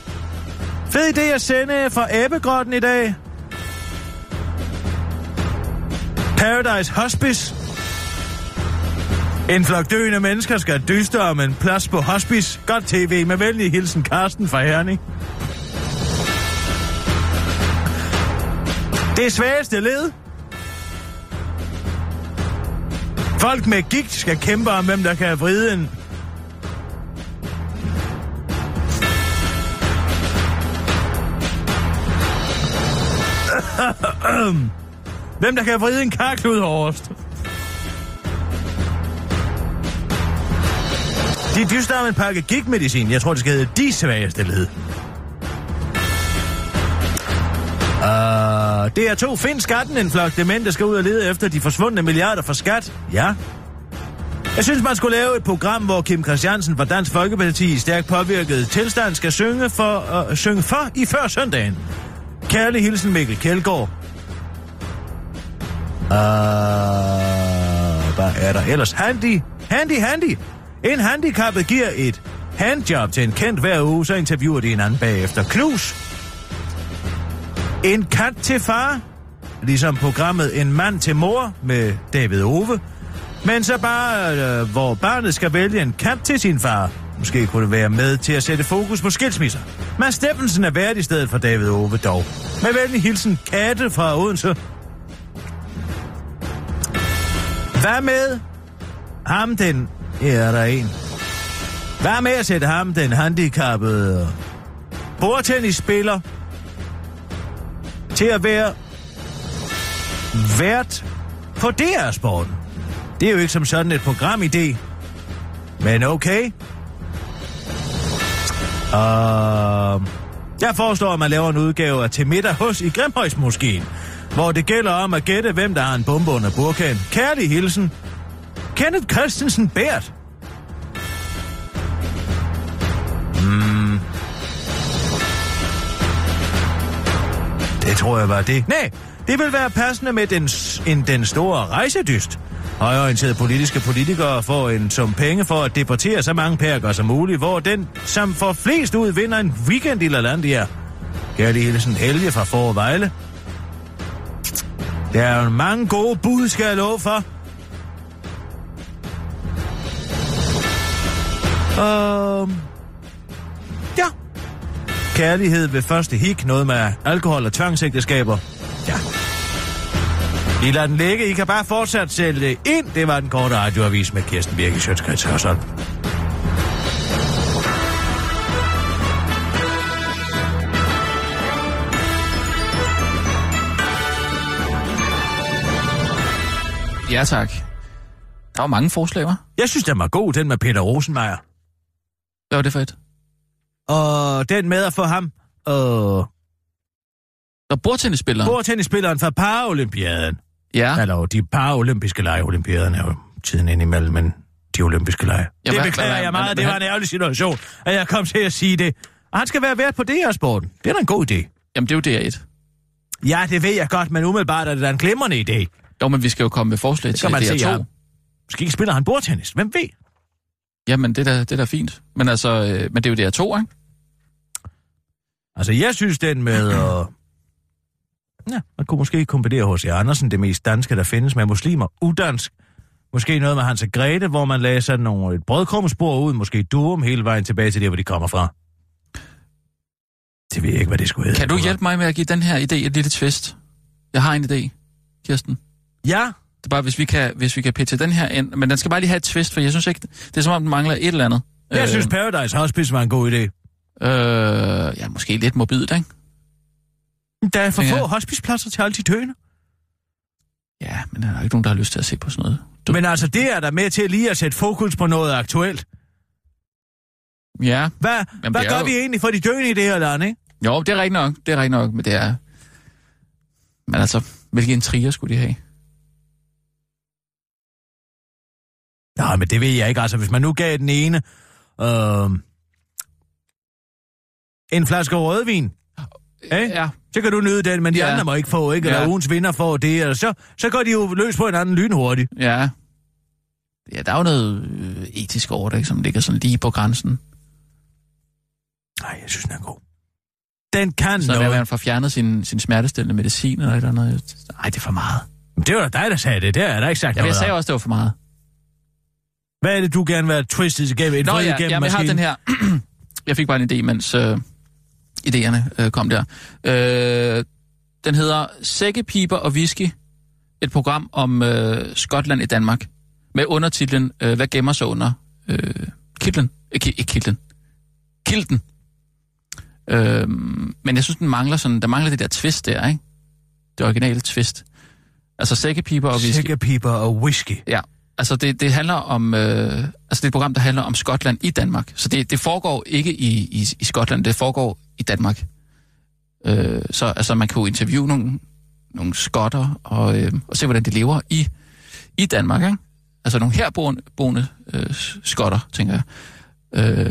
Fed idé at sende fra Æbegrotten i dag. Paradise Hospice. En flok døende mennesker skal dyste om en plads på hospice. Godt tv med venlig hilsen Karsten fra Herning. Det svageste led. Folk med gigt skal kæmpe om, hvem der kan vride en... hvem der kan vride en karklud hårdest. De dyster om en pakke gigtmedicin. Jeg tror, det skal hedde de svageste led. Uh, det er to find skatten en flok demente skal ud og lede efter de forsvundne milliarder for skat. Ja. Jeg synes, man skulle lave et program, hvor Kim Christiansen fra Dansk Folkeparti i stærkt påvirket tilstand skal synge for, uh, synge for i før søndagen. Kærlig hilsen Mikkel Kjeldgaard. Uh, hvad er der ellers? Handy, handy, handy. En handicappet giver et handjob til en kendt hver uge, så interviewer de en anden bagefter. Knus. En kat til far. Ligesom programmet En mand til mor med David Ove. Men så bare, øh, hvor barnet skal vælge en kat til sin far. Måske kunne det være med til at sætte fokus på skilsmisser. Men Steffensen er værd i stedet for David Ove dog. Med venlig hilsen Katte fra Odense. Hvad med ham den... Ja, er der en. Hvad med at sætte ham den handicappede bordtennisspiller til at være vært på DR-sporten? Det er jo ikke som sådan et programidé. Men okay. Uh, jeg foreslår, at man laver en udgave af Til middag hos i Grimhøjsmoskeen, hvor det gælder om at gætte, hvem der har en bombe under burkaen. Kærlig hilsen. Kenneth Christensen Bært. Det tror jeg var det. Nej, det vil være passende med den, en, den store rejsedyst. Højorienterede politiske politikere får en sum penge for at deportere så mange perker som muligt, hvor den, som får flest ud, vinder en weekend i LaLandia. Kærlig hilsen Helge fra Forvejle. Der er mange gode bud, skal jeg love for. Uh. Kærlighed ved første hik, noget med alkohol og tvangsægteskaber. Ja. I lader den ligge. I kan bare fortsat sælge det ind. Det var den korte radioavis med Kirsten Birke Sjøtskrets Hørsholm. Ja, tak. Der var mange forslag, var? Jeg synes, den var god, den med Peter Rosenmeier. Hvad var det for et? Og den med at få ham. Og Der bordtennisspilleren? bordtennisspilleren fra Paralympiaden. Ja. Eller de paralympiske lege, olympiaderne er jo tiden ind imellem, men de olympiske lege. Ja, det beklager hvad- jeg meget, hvad- det var en ærgerlig situation, at jeg kom til at sige det. Og han skal være vært på DR-sporten. Det er da en god idé. Jamen, det er jo DR1. Ja, det ved jeg godt, men umiddelbart er det da en glimrende idé. Jo, men vi skal jo komme med forslag til kan man se, DR2. ja. Måske spiller han bordtennis. Hvem ved? Jamen, det er da, det er da fint. Men altså, øh, men det er jo DR2, ikke? Altså, jeg synes den med at... Ja, man kunne måske kombinere H.C. Andersen, det mest danske, der findes med muslimer, udansk. Måske noget med Hans og Grete, hvor man lagde sådan nogle, et brødkrummespor ud, måske Durum hele vejen tilbage til der, hvor de kommer fra. det ved jeg ikke, hvad det skulle hedde. Kan du hjælpe mig med at give den her idé et lille twist? Jeg har en idé, Kirsten. Ja, Det er bare, hvis vi kan, hvis vi kan pitche den her ind. Men den skal bare lige have et twist, for jeg synes ikke, det er som om, den mangler et eller andet. jeg Øh, synes Paradise Hospice var en god idé. Øh, ja, måske lidt morbidt, ikke? Der er for Ja. få hospicepladser til alle de døende. Ja, men der er ikke nogen, der har lyst til at se på sådan noget. Du... Men altså, det er der med til lige at sætte fokus på noget aktuelt. Ja, Hvad, Jamen, hvad gør jo- vi egentlig for de døende i det her land, ikke? jo, det er rigtigt nok. Det er rigtigt nok, men det er... Men altså, hvilke intriger skulle de have? Nej, men det ved jeg ikke. Altså, hvis man nu gav den ene øh, en flaske rødvin, ikke? Ja, så kan du nyde den, men de Ja. andre må ikke få, ikke? Eller Ja. ugens vinder får det, eller så, så går de jo løs på hinanden lynhurtigt. ja. Ja, der er jo noget øh, etisk over det, ikke, som ligger sådan lige på grænsen. Nej, jeg synes, den er god. Den kan Så noget. man får fjernet sin, sin smertestillende medicin eller et eller andet. Nej, det er for meget. Det var da dig, der sagde det. Det har jeg da ikke sagt Ja, men jeg noget sagde også, det var for meget. Hvad er det, du gerne vil have twistet igennem? Nå indfriet ja, igennem ja men jeg har den her. jeg fik bare en idé, mens øh, idéerne øh, kom der. Øh, den hedder Sækkepiber og Whisky. Et program om øh, Skotland i Danmark. Med undertitlen øh, Hvad gemmer sig under øh, kitlen? Ikke, ikke kitlen. Kilden. Øh, men jeg synes, den mangler sådan, der mangler det der twist der, ikke? Det originale twist. Altså sækkepiber og whisky. Sækkepiber og whisky. Ja, altså det, det handler om, øh, altså det er et program, der handler om Skotland i Danmark. Så det, det foregår ikke i, i, i Skotland, det foregår i Danmark. Øh, så altså man kan jo interviewe nogle, nogle skotter og, øh, og se, hvordan de lever i, i Danmark. Ikke? Altså nogle herboende boende, øh, skotter, tænker jeg.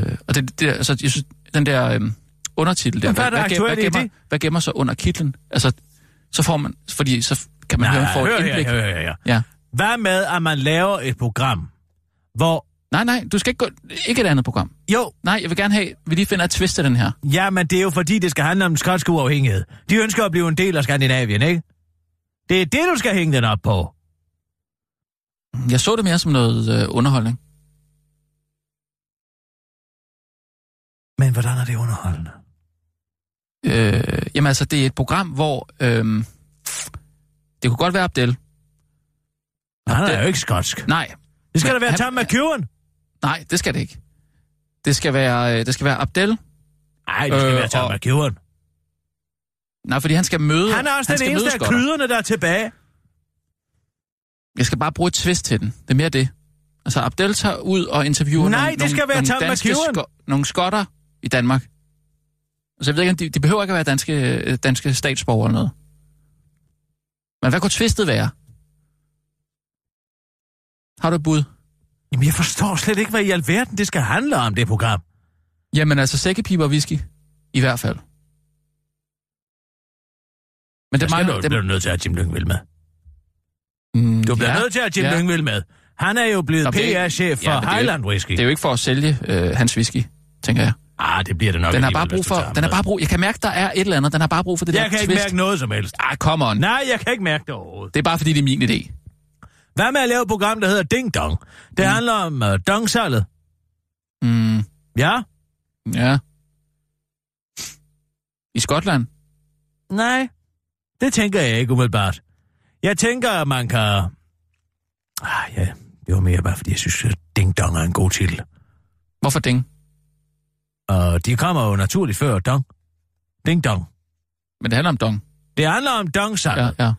Øh, og det, det, altså, jeg synes, den der øh, undertitel der, hvad er der gem- aktuelt i gemmer, hvad gemmer sig under kitlen? Altså, så får man, fordi så kan man høre, Nej, få hør et her, indblik. hør her, her. Ja. Hvad med, at man laver et program, hvor... Nej, nej, du skal ikke gå... Ikke et andet program. Jo, Nej, jeg vil gerne have... Vi lige finder et twist af den her. ja, men det er jo fordi, det skal handle om den skotske uafhængighed. De ønsker at blive en del af Skandinavien, ikke? Det er det, du skal hænge den op på. Jeg så det mere som noget øh, underholdning. Men hvordan er det underholdende? Øh, jamen altså, det er et program, hvor... Øh, det kunne godt være Abdel. Han er jo ikke skotsk. Nej, Det skal da være han- Tom McEwan. nej, det skal det ikke. Det skal være, øh, det skal være Abdel. Nej, det skal Øh, være Tom og- McEwan. Nej, fordi han skal møde... Han er også han den eneste af kryderne, der er tilbage. Jeg skal bare bruge et twist til den. Det er mere det. Altså, Abdel tager ud og interviewer Nej, nogle, det skal nogle, være nogle, danske sko- nogle skotter i Danmark. Altså, jeg ved ikke, de, de behøver ikke at være danske, øh, danske statsborgere eller noget. Men hvad kunne twistet være? Har du et bud? Jamen, jeg forstår slet ikke, hvad i alverden det skal handle om, det program. Jamen altså, sækkepiber og whisky. I hvert fald. Men Det mangler... det, bliver du nødt til at have Jim Lyngvild med. mm, Du bliver ja, nødt til at have Jim ja. Lyngvild med. Han er jo blevet PR-chef for ja, Highland Whisky. Det er jo ikke for at sælge øh, hans whisky, tænker jeg. Ah, det bliver det nok Den har bare brug for... Den har bare brug... Jeg kan mærke, der er et eller andet. Den har bare brug for det Jeg der kan ikke twist. mærke noget som helst. Ej, come on. Nej, jeg kan ikke mærke det overhovedet. Det er bare, fordi det er min idé. Hvad med at lave et program, der hedder Ding Dong? Det Mm. handler om uh, dongsalget. Mm, Ja? ja. I Skotland? Nej, det tænker jeg ikke umiddelbart. Jeg tænker, at man kan... Ah, ja, det var mere bare, fordi jeg synes, at Ding Dong er en god titel. Hvorfor ding? Og de kommer jo naturligt før Dong. Ding Dong. Men det handler om dong. Det handler om dongsalget. Ja, ja.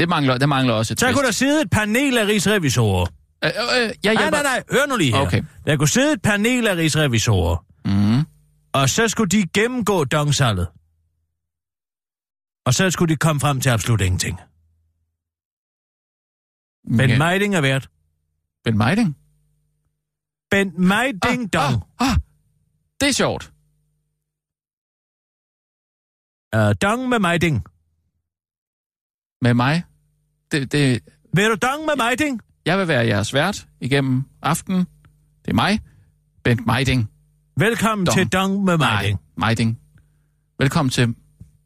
Det mangler, det mangler også et Så twist. kunne der sidde et panel af rigsrevisorer. Øh, øh, øh, jeg Nej, nej, nej, hør nu lige her. Okay. Der kunne sidde et panel af rigsrevisorer, Mm. og så skulle de gennemgå dongsalget. Og så skulle de komme frem til absolut ingenting. Ben Ja. Meiding er vært. Ben Meiding? Ben Meiding Dong. Ah, ah, det er sjovt. Uh, dong med Meiding. Med mig. Det, det, Vil du dong med Meiding? jeg vil være jeres vært igennem aftenen. Det er mig. Bent Meiding. Velkommen Dong. til Dong med Meiding. Nej, Meiding. Velkommen til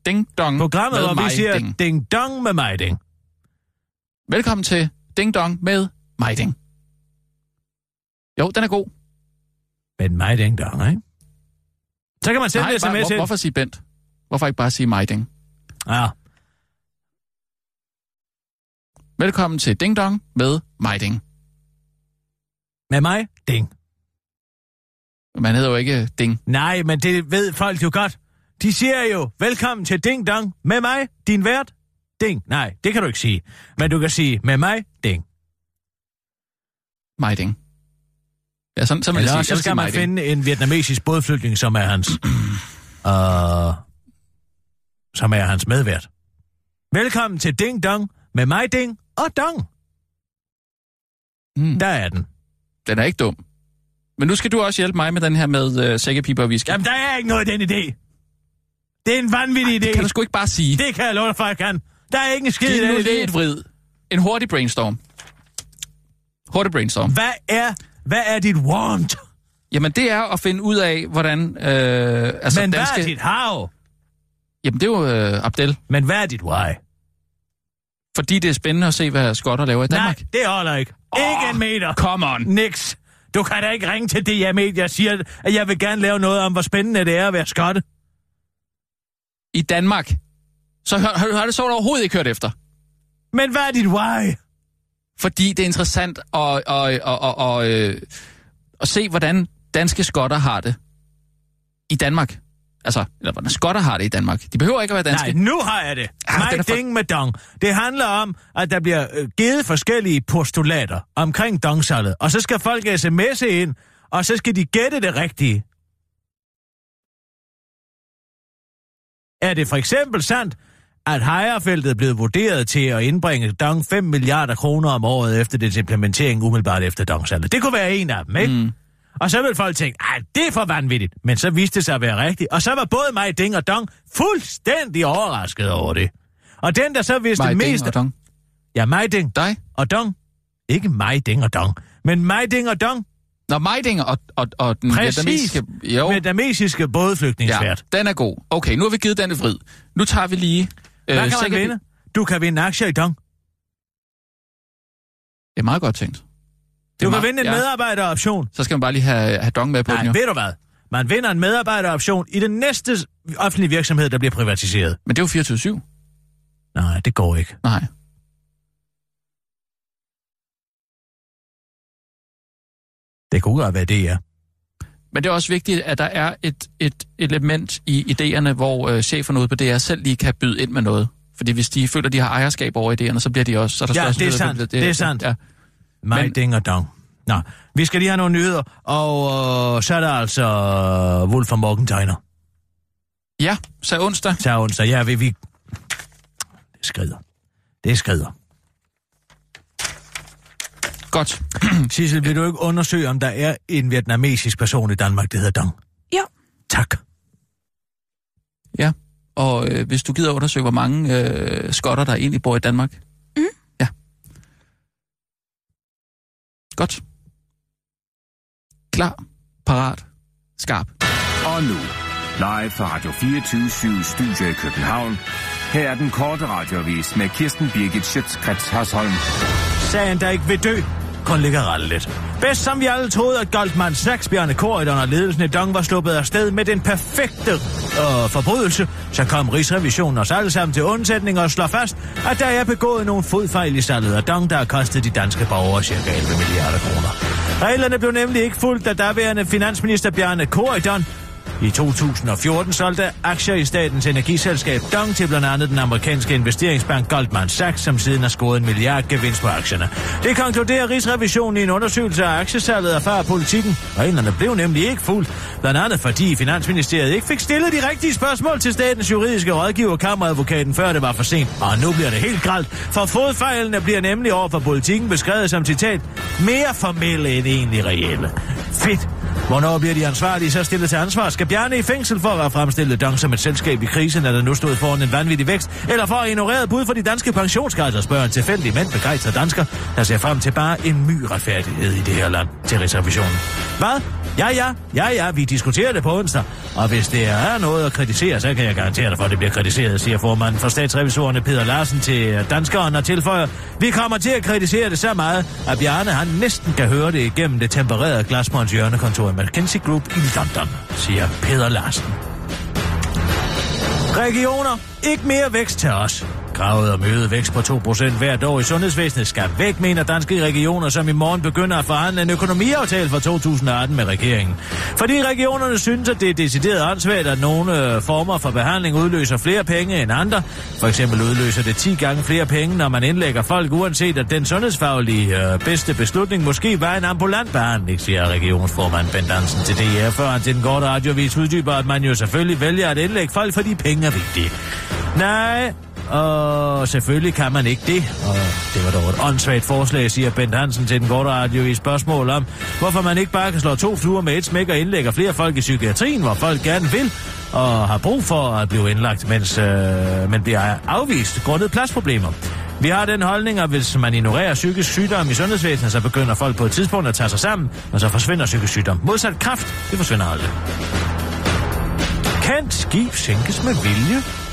Ding Dong Programmet, med hvor vi siger Meiding. Ding Dong med Meiding. Velkommen til Ding Dong med Meiding. Jo, den er god. Ben Meiding Dong, ikke? Så kan man sende Nej, en sms bare, hvor, hvorfor sige Bent? Hvorfor ikke bare sige Meiding? Ja. Velkommen til Ding Dong med Meiding. Med mig? Ding. Man hedder jo ikke Ding. Nej, men det ved folk jo godt. De siger jo, velkommen til Ding Dong med mig, din vært. Ding. Nej, det kan du ikke sige. Men du kan sige, med mig, Ding. Meiding. Ja, sådan, sådan Eller sige. så skal sige man Meiding. finde en vietnamesisk bådflygtning, som er hans... uh, som er hans medvært. Velkommen til Ding Dong med mig, Ding og Dong. Mm, Der er den. den er ikke dum. Men nu skal du også hjælpe mig med den her med øh, sækkepiber og whisky. Jamen, der er ikke noget i den idé. Det er en vanvittig idé. Det kan du sgu ikke bare sige. Det kan jeg love dig for, jeg kan. Der er ikke en skid i Giv den idé. et vrid. En hurtig brainstorm. Hurtig brainstorm. Hvad er, hvad er dit want? Jamen, det er at finde ud af, hvordan... Øh, altså, Men hvad danske... er dit how? Jamen, det er jo øh, Abdel. Men hvad er dit why? Fordi det er spændende at se, hvad skotter laver i Danmark. Nej, det holder ikke. Oh, ikke en meter. Come on. Niks. Du kan da ikke ringe til DR Media og sige, at jeg vil gerne lave noget om, hvor spændende det er at være skotte. I Danmark. Så har, har, har det så overhovedet ikke hørt efter. Men hvad er dit why? Fordi det er interessant at, at, at, at, at, øh, at se, hvordan danske skotter har det i Danmark. Altså, eller hvordan skotter har det i Danmark. De behøver ikke at være danske. Nej, nu har jeg det. Ah, My for- ding med dong. Det handler om, at der bliver øh, givet forskellige postulater omkring dongsalget, og så skal folk sms'e ind, og så skal de gætte det rigtige. Er det for eksempel sandt, at Hejerfeltet er blevet vurderet til at indbringe Dong 5 milliarder kroner om året efter dets implementering umiddelbart efter Dongsalget? Det kunne være en af dem, ikke? Mm. Og så vil folk tænke, at det er for vanvittigt. Men så viste det sig at være rigtigt. Og så var både mig, Ding og Dong fuldstændig overrasket over det. Og den, der så vidste Mig, Ding mest... og Dong. Ja, mig, Ding Dig? og Dong. Ikke mig, Ding og Dong. Men mig, Ding og Dong. Nå, Meiding og, og, og den Præcis. vietnamesiske... Jo, Vietnamesiske bådflygtningsvært. ja, den er god. Okay, nu har vi givet den et vrid. Nu tager vi lige... Hvad kan man sækkepi- vinde? Du kan vinde aktier i Dong. Det er meget godt tænkt. Det Du kan vinde en ja, medarbejderoption. Så skal man bare lige have, have Dong med på Nej, den jo. ved du hvad? Man vinder en medarbejderoption i den næste offentlige virksomhed, der bliver privatiseret. Men det er jo 24-7. Nej, det går ikke. Nej. Det kunne godt være det, er. Men det er også vigtigt, at der er et, et element i idéerne, hvor øh, cheferne ude på DR selv lige kan byde ind med noget. Fordi hvis de føler, de har ejerskab over idéerne, så bliver de også... Så er der Ja, det er sandt. for, Det er sandt. Ja. Mig, Men- Ding og Dong. Nå, vi skal lige have nogle nyheder, og øh, så er der altså øh, Wolf og Morgenthaler. ja, så onsdag. Til onsdag. Ja, vi... vi... Det skrider. Det skrider. Godt. Sissel, vil du ikke undersøge, om der er en vietnamesisk person i Danmark, der hedder Dong? Jo. Tak. Ja, og øh, hvis du gider undersøge, hvor mange øh, skotter, der egentlig bor i Danmark. Mm. Ja. Godt. Klar, parat, skarp. Og nu, live fra Radio 24 Studio i København. Her er den korte radiovis med Kirsten Birgit Schøtzgrads Hasholm. Sagen, der ikke vil dø, kun ligger ret. Bedst som vi alle troede, at Goldman Sachs Bjarne Korydon og ledelsen i Dong var sluppet afsted med den perfekte øh, forbrydelse, så kom Rigsrevisionen os alle sammen til undsætning og slår fast, at der er begået nogle fodfejl i salget af Dong, der har kostet de danske borgere ca. 11 milliarder kroner. Reglerne blev nemlig ikke fulgt da daværende finansminister Bjarne Korydon, i 2014 solgte aktier i statens energiselskab Dong til blandt andet den amerikanske investeringsbank Goldman Sachs, som siden har scoret en milliard gevinst på aktierne. Det konkluderer Rigsrevisionen i en undersøgelse af aktiesalget af før politikken. Reglerne blev nemlig ikke fuldt, blandt andet fordi Finansministeriet ikke fik stillet de rigtige spørgsmål til statens juridiske rådgiver, kammeradvokaten, før det var for sent. Og nu bliver det helt gralt, for fodfejlene bliver nemlig over for politikken beskrevet som citat mere formelle end egentlig reelle. Fedt. Hvornår bliver de ansvarlige så stillet til ansvar? Skal Bjarne i fængsel for at have fremstillet Dong som et selskab i krisen, eller nu stod foran en vanvittig vækst? Eller for at ignorere bud for de danske pensionskasser, spørger en tilfældig mænd begejstret dansker, der ser frem til bare en my retfærdighed i det her land til reservationen. Hvad? Ja, ja, ja, ja, vi diskuterer det på onsdag. Og hvis det er noget at kritisere, så kan jeg garantere dig for, at det bliver kritiseret, siger formanden for statsrevisorerne Peter Larsen til danskeren og tilføjer. Vi kommer til at kritisere det så meget, at Bjarne han næsten kan høre det igennem det tempererede glasmåns hjørnekontor i McKinsey Group i London, siger Peter Larsen. Regioner, ikke mere vækst til os. Kravet om øget vækst på 2% hvert år i sundhedsvæsenet skal væk, mener danske regioner, som i morgen begynder at forhandle en økonomiaftale for 2018 med regeringen. Fordi regionerne synes, at det er decideret ansvaret, at nogle øh, former for behandling udløser flere penge end andre. For eksempel udløser det 10 gange flere penge, når man indlægger folk, uanset at den sundhedsfaglige øh, bedste beslutning måske var en ambulant behandling, siger regionsformand Ben Dansen til DR, før han til den korte radiovis uddyber, at man jo selvfølgelig vælger at indlægge folk, fordi penge er vigtige. Nej, og selvfølgelig kan man ikke det. Og det var dog et åndssvagt forslag, siger Bent Hansen til den korte radio i spørgsmål om, hvorfor man ikke bare kan slå to fluer med et smæk og indlægger flere folk i psykiatrien, hvor folk gerne vil og har brug for at blive indlagt, mens øh, man bliver afvist grundet pladsproblemer. Vi har den holdning, at hvis man ignorerer psykisk sygdom i sundhedsvæsenet, så begynder folk på et tidspunkt at tage sig sammen, og så forsvinder psykisk sygdom. Modsat kraft, det forsvinder aldrig. Kan skib sænkes med vilje?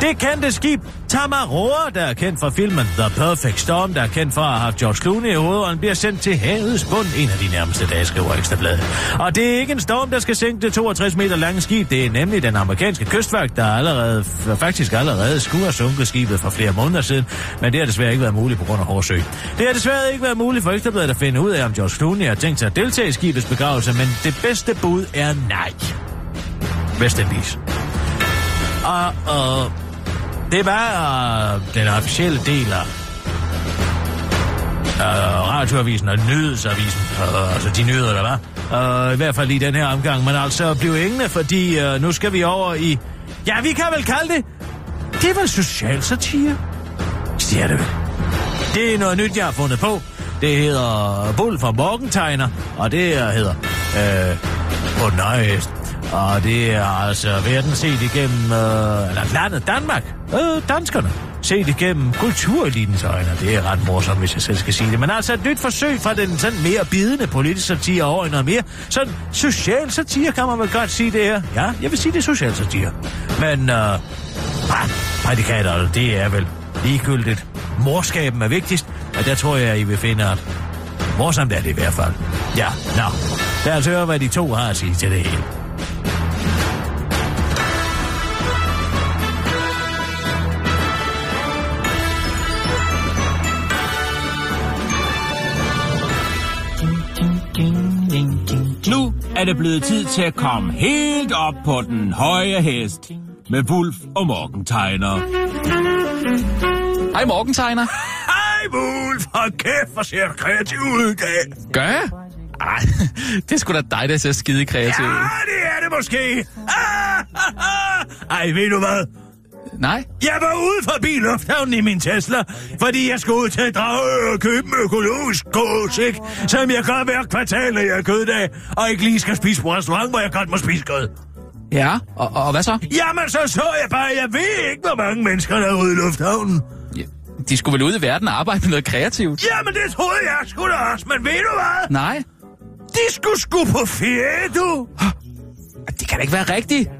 Det kendte skib Tamaroa, der er kendt fra filmen The Perfect Storm, der er kendt for at have haft George Clooney i hovedånden, bliver sendt til havets bund en af de nærmeste dage, skriver Ekstrabladet. Og det er ikke en storm, der skal sænke det 62 meter lange skib. Det er nemlig den amerikanske kystvagt, der allerede, faktisk allerede skulle have sunket skibet for flere måneder siden, men det har desværre ikke været muligt på grund af Horsø. Det har desværre ikke været muligt for Ekstrabladet at finde ud af, om George Clooney har tænkt sig at deltage i skibets begravelse, men det bedste bud er nej. Vestindies. Og, ah, og ah det var uh, øh, den officielle del af uh, radioavisen og nyhedsavisen, uh, altså de nyheder, der var. Uh, I hvert fald i den her omgang, men altså blev hængende, fordi uh, nu skal vi over i... Ja, vi kan vel kalde det... Det er vel social satire? Siger det vel. Det er noget nyt, jeg har fundet på. Det hedder Bull fra Morgentegner, og det hedder... Øh, på nice. og det er altså verden set igennem, øh, landet Danmark, øh, danskerne, set igennem kulturelitens øjne. Det er ret morsomt, hvis jeg selv skal sige det. Men altså et nyt forsøg fra den sådan mere bidende politiske satire over noget mere. Sådan social satire kan man vel godt sige det her. Ja, jeg vil sige det er social satire. Men, øh, ah, prædikater, det er vel ligegyldigt. Morskaben er vigtigst, og der tror jeg, at I vil finde, at morsomt er det i hvert fald. Ja, nå. Lad os høre, hvad de to har at sige til det hele. Er det blevet tid til at komme helt op på den høje hest med Wulf og Morgentegner. Hej Morgentegner. Hej Wulf, hold kæft, hvor ser du kreativ ud i dag. Gør jeg? Ej, det er sgu da dig, der ser skide kreativ Ja, det er det måske. Ej, ved du hvad? Nej? Jeg var ude forbi lufthavnen i min Tesla, fordi jeg skulle ud til Dragør og købe en økologisk gås, ikke? Som jeg gør hver kvartal, når jeg er køddag, og ikke lige skal spise på restaurant, hvor jeg godt må spise kød. Ja, og, og hvad så? Jamen, så så jeg bare, jeg ved ikke, hvor mange mennesker der er ude i lufthavnen. Ja, de skulle vel ud i verden og arbejde med noget kreativt? Jamen, det troede jeg sgu da også, men ved du hvad? Nej. De skulle sgu på ferie, du. Det kan da ikke være rigtigt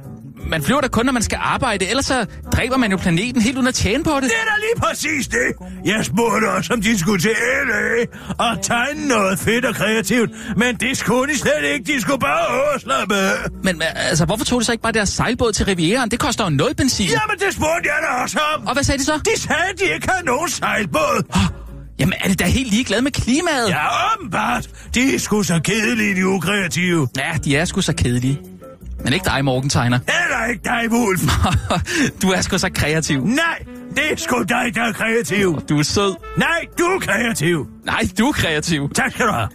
man flyver da kun, når man skal arbejde, ellers så dræber man jo planeten helt uden at tjene på det. Det er da lige præcis det. Jeg spurgte også, om de skulle til LA og tegne noget fedt og kreativt, men det skulle de slet ikke. De skulle bare slappe Men altså, hvorfor tog de så ikke bare deres sejlbåd til Rivieraen? Det koster jo nul benzin. Jamen, det spurgte jeg da også om. Og hvad sagde de så? De sagde, at de ikke havde nogen sejlbåd. Oh. Jamen, er det da helt ligeglade med klimaet? Ja, åbenbart. De er sgu så kedelige, de ukreative. Ja, de er sgu så kedelige. Men ikke dig, Morgentegner. Heller ikke dig, Wolf. du er sgu så kreativ. Nej, det er sgu dig, der er kreativ. Du er sød. Nej, du er kreativ. Nej, du er kreativ. Tak skal du have.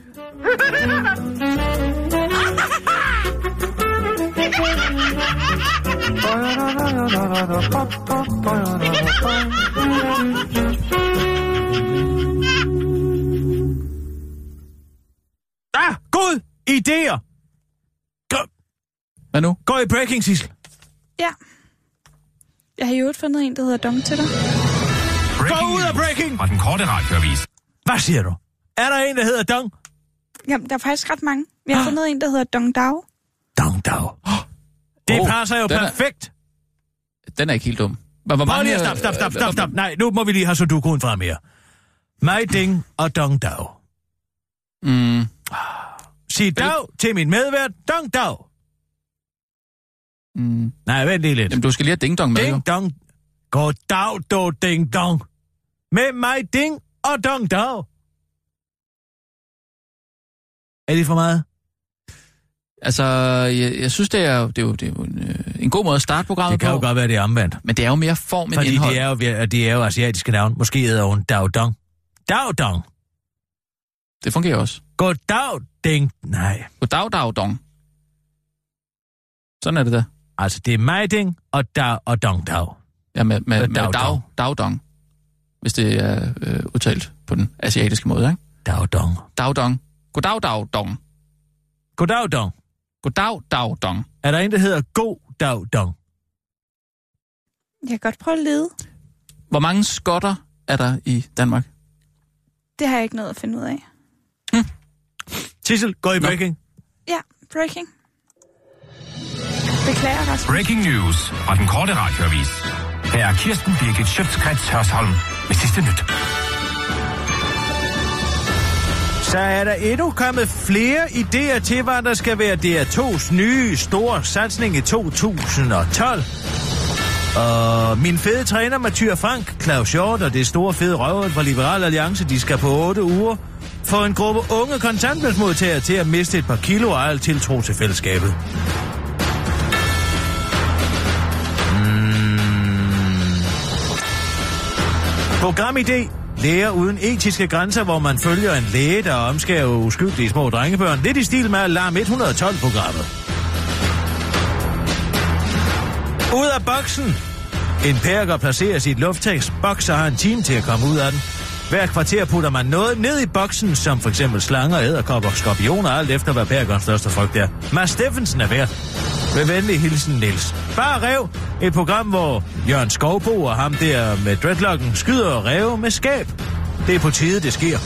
Ah, god idéer. Hvad nu? Gå i breaking, Sissel. Ja. Jeg har jo fundet en, der hedder Dom til dig. Gå ud af breaking! Fra den korte radioavis. Hvad siger du? Er der en, der hedder Dong? Jamen, der er faktisk ret mange. Vi har fundet en, der hedder Dong Dao. Dong dao. Det Oh, passer jo den er- perfekt. Den er ikke helt dum. Men hvor mange... lige stop, stop, stop, stop, stop. Nej, nu må vi lige have Sudoku'en frem her. Mai Ding og Dong Dao. Mm, Sig dag til min medvært, Dong Dao. Mm. Nej, vent lige lidt. Jamen, du skal lige have ding dong med. Ding Dong. God dag, do Ding Dong. Med mig Ding og Dong Dao. Er det for meget? Altså, jeg, jeg synes, det er, jo- det er jo, det er jo en, øh, en god måde at starte programmet Det kan på. jo godt være, det er omvendt. Men det er jo mere form end Fordi indhold. det er, jo, det er jo asiatiske navn. Måske hedder hun Dao Dong. Dao Dong. det fungerer også. God dag, Ding. Nej, Goddag, dag, dong. Sådan er det der. Altså det er mig Ding og Dao og Dong Dao. Ja, med, med, Med dag, dag, dag, dong. Hvis det er øh, udtalt på den asiatiske måde, ikke? Dao Dong. Dag, dong. Goddag, dag, dong. Goddag, Dong. Goddag, dag, dong. Er der en, der hedder God Dag Dong? Jeg kan godt prøve at lede. Hvor mange skotter er der i Danmark? Det har jeg ikke noget at finde ud af. Sissel, gå i Nå. breaking. Ja, breaking. Beklager, Rasmus. Breaking news fra den korte radioavis. Her er Kirsten Birgit Schøtzgrads Hørsholm med sidste nyt. Så er der endnu kommet flere idéer til, hvad der skal være DR2's nye store satsning i 2012. Og min fede træner, Mathieu Frank, Claus Hjort og det store fede røver fra Liberal Alliance, de skal på 8 uger få en gruppe unge kontanthjælpsmodtagere til at miste et par kilo og al tiltro til fællesskabet. Programidé. Læger uden etiske grænser, hvor man følger en læge, der omskærer uskyldige små drengebørn. Lidt i stil med Alarm 112-programmet. Ud af boksen. En perker placerer sit et lufttekstboks og har en time til at komme ud af den. Hver kvarter putter man noget ned i boksen, som for eksempel slanger, æderkopper, skorpioner, alt efter hvad perkerens største frygt er. Mads Steffensen er værd. Med venlig hilsen, Niels. Bare rev. Et program, hvor Jørgen Skovbo og ham der med dreadlocken skyder ræve med skab. Det er på tide, det sker.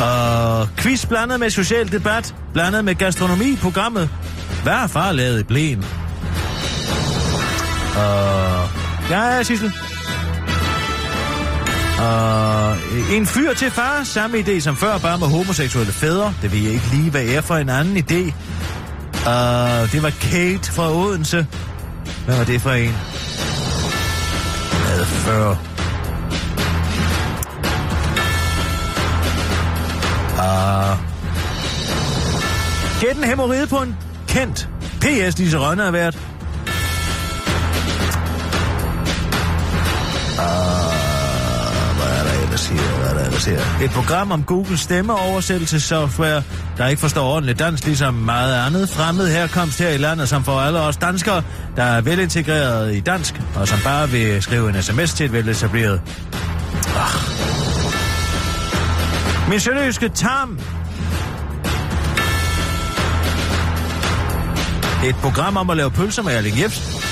Og quiz blandet med social debat, blandet med gastronomi programmet. Hvad har far lavet i blæen? Og... Ja, ja, Sissel. Og en fyr til far, samme idé som før, bare med homoseksuelle fædre. Det ved jeg ikke lige, hvad er for en anden idé. Uh, det var Kate fra Odense. Hvad var det for en? Hvad før? Uh, ah. Gæt en hemorrhide på en kendt. P.S. Lise Rønne er vært. Her? Her? Et program om Google stemmeoversættelsessoftware, der ikke forstår ordentligt dansk, ligesom meget andet fremmed herkomst her i landet, som for alle os danskere, der er velintegreret i dansk, og som bare vil skrive en sms til et veletableret. Ah. Min sønderjyske tarm. Et program om at lave pølser med Erling Jebsen.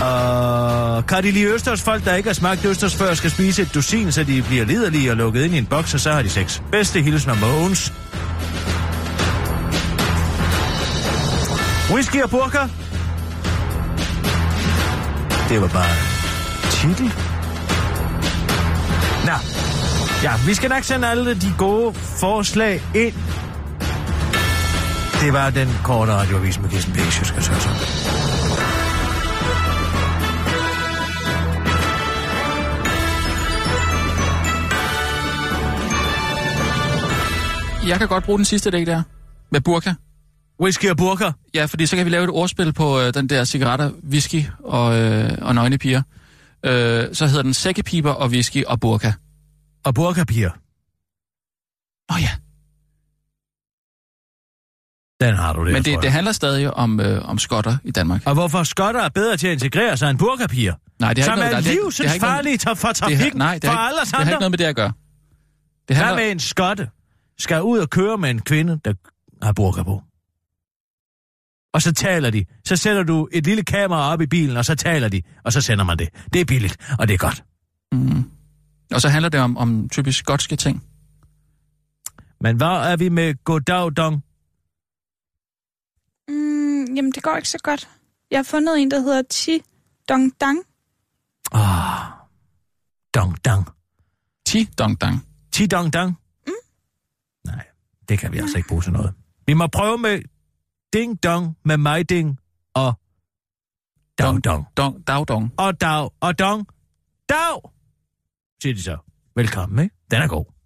Og kan de lide Østers folk, der ikke har smagt Østers før, skal spise et dusin, så de bliver liderlige og lukket ind i en boks, og så har de sex. Bedste hilsen om Mogens. Whisky og burka. Det var bare titel. Nå. Ja, vi skal nok sende alle de gode forslag ind. Det var den korte radioavis med Kirsten Bæk, skal så Jeg kan godt bruge den sidste del der. Med burka. Whisky og burka. Ja, fordi så kan vi lave et ordspil på øh, den der cigaretter, whisky og, øh, og nøgne piger. Øh, så hedder den sækkepiber og whisky og burka. Og burkapiger. Nå ja, Den har du der, men det, det handler stadig om, øh, om skotter i Danmark. Og hvorfor skotter er bedre til at integrere sig end burkapiger? Nej, det har Som ikke er noget, det, det, det ikke noget, livsfarlige for det har, trafikken, nej, det for har, alle os det har ikke andre. noget med det at gøre. Det Hvad handler, med en skotte skal ud og køre med en kvinde, der har burka på? Og så taler de. Så sætter du et lille kamera op i bilen, og så taler de, og så sender man det. Det er billigt, og det er godt. mm, og så handler det om, om typisk skotske ting. Men hvad er vi med goddag, dong? Mm, jamen, det går ikke så godt. Jeg har fundet en, der hedder Ti Dong Dang. Ah, dong dang. Ti dong dang. Ti dong dang? Det kan vi altså ikke bruge til noget. Vi må prøve med ding dong med mig ding og dong dong. Dong, dag dong. Og dag og dong. Dag! Siger de så. Velkommen, ikke? Den er god.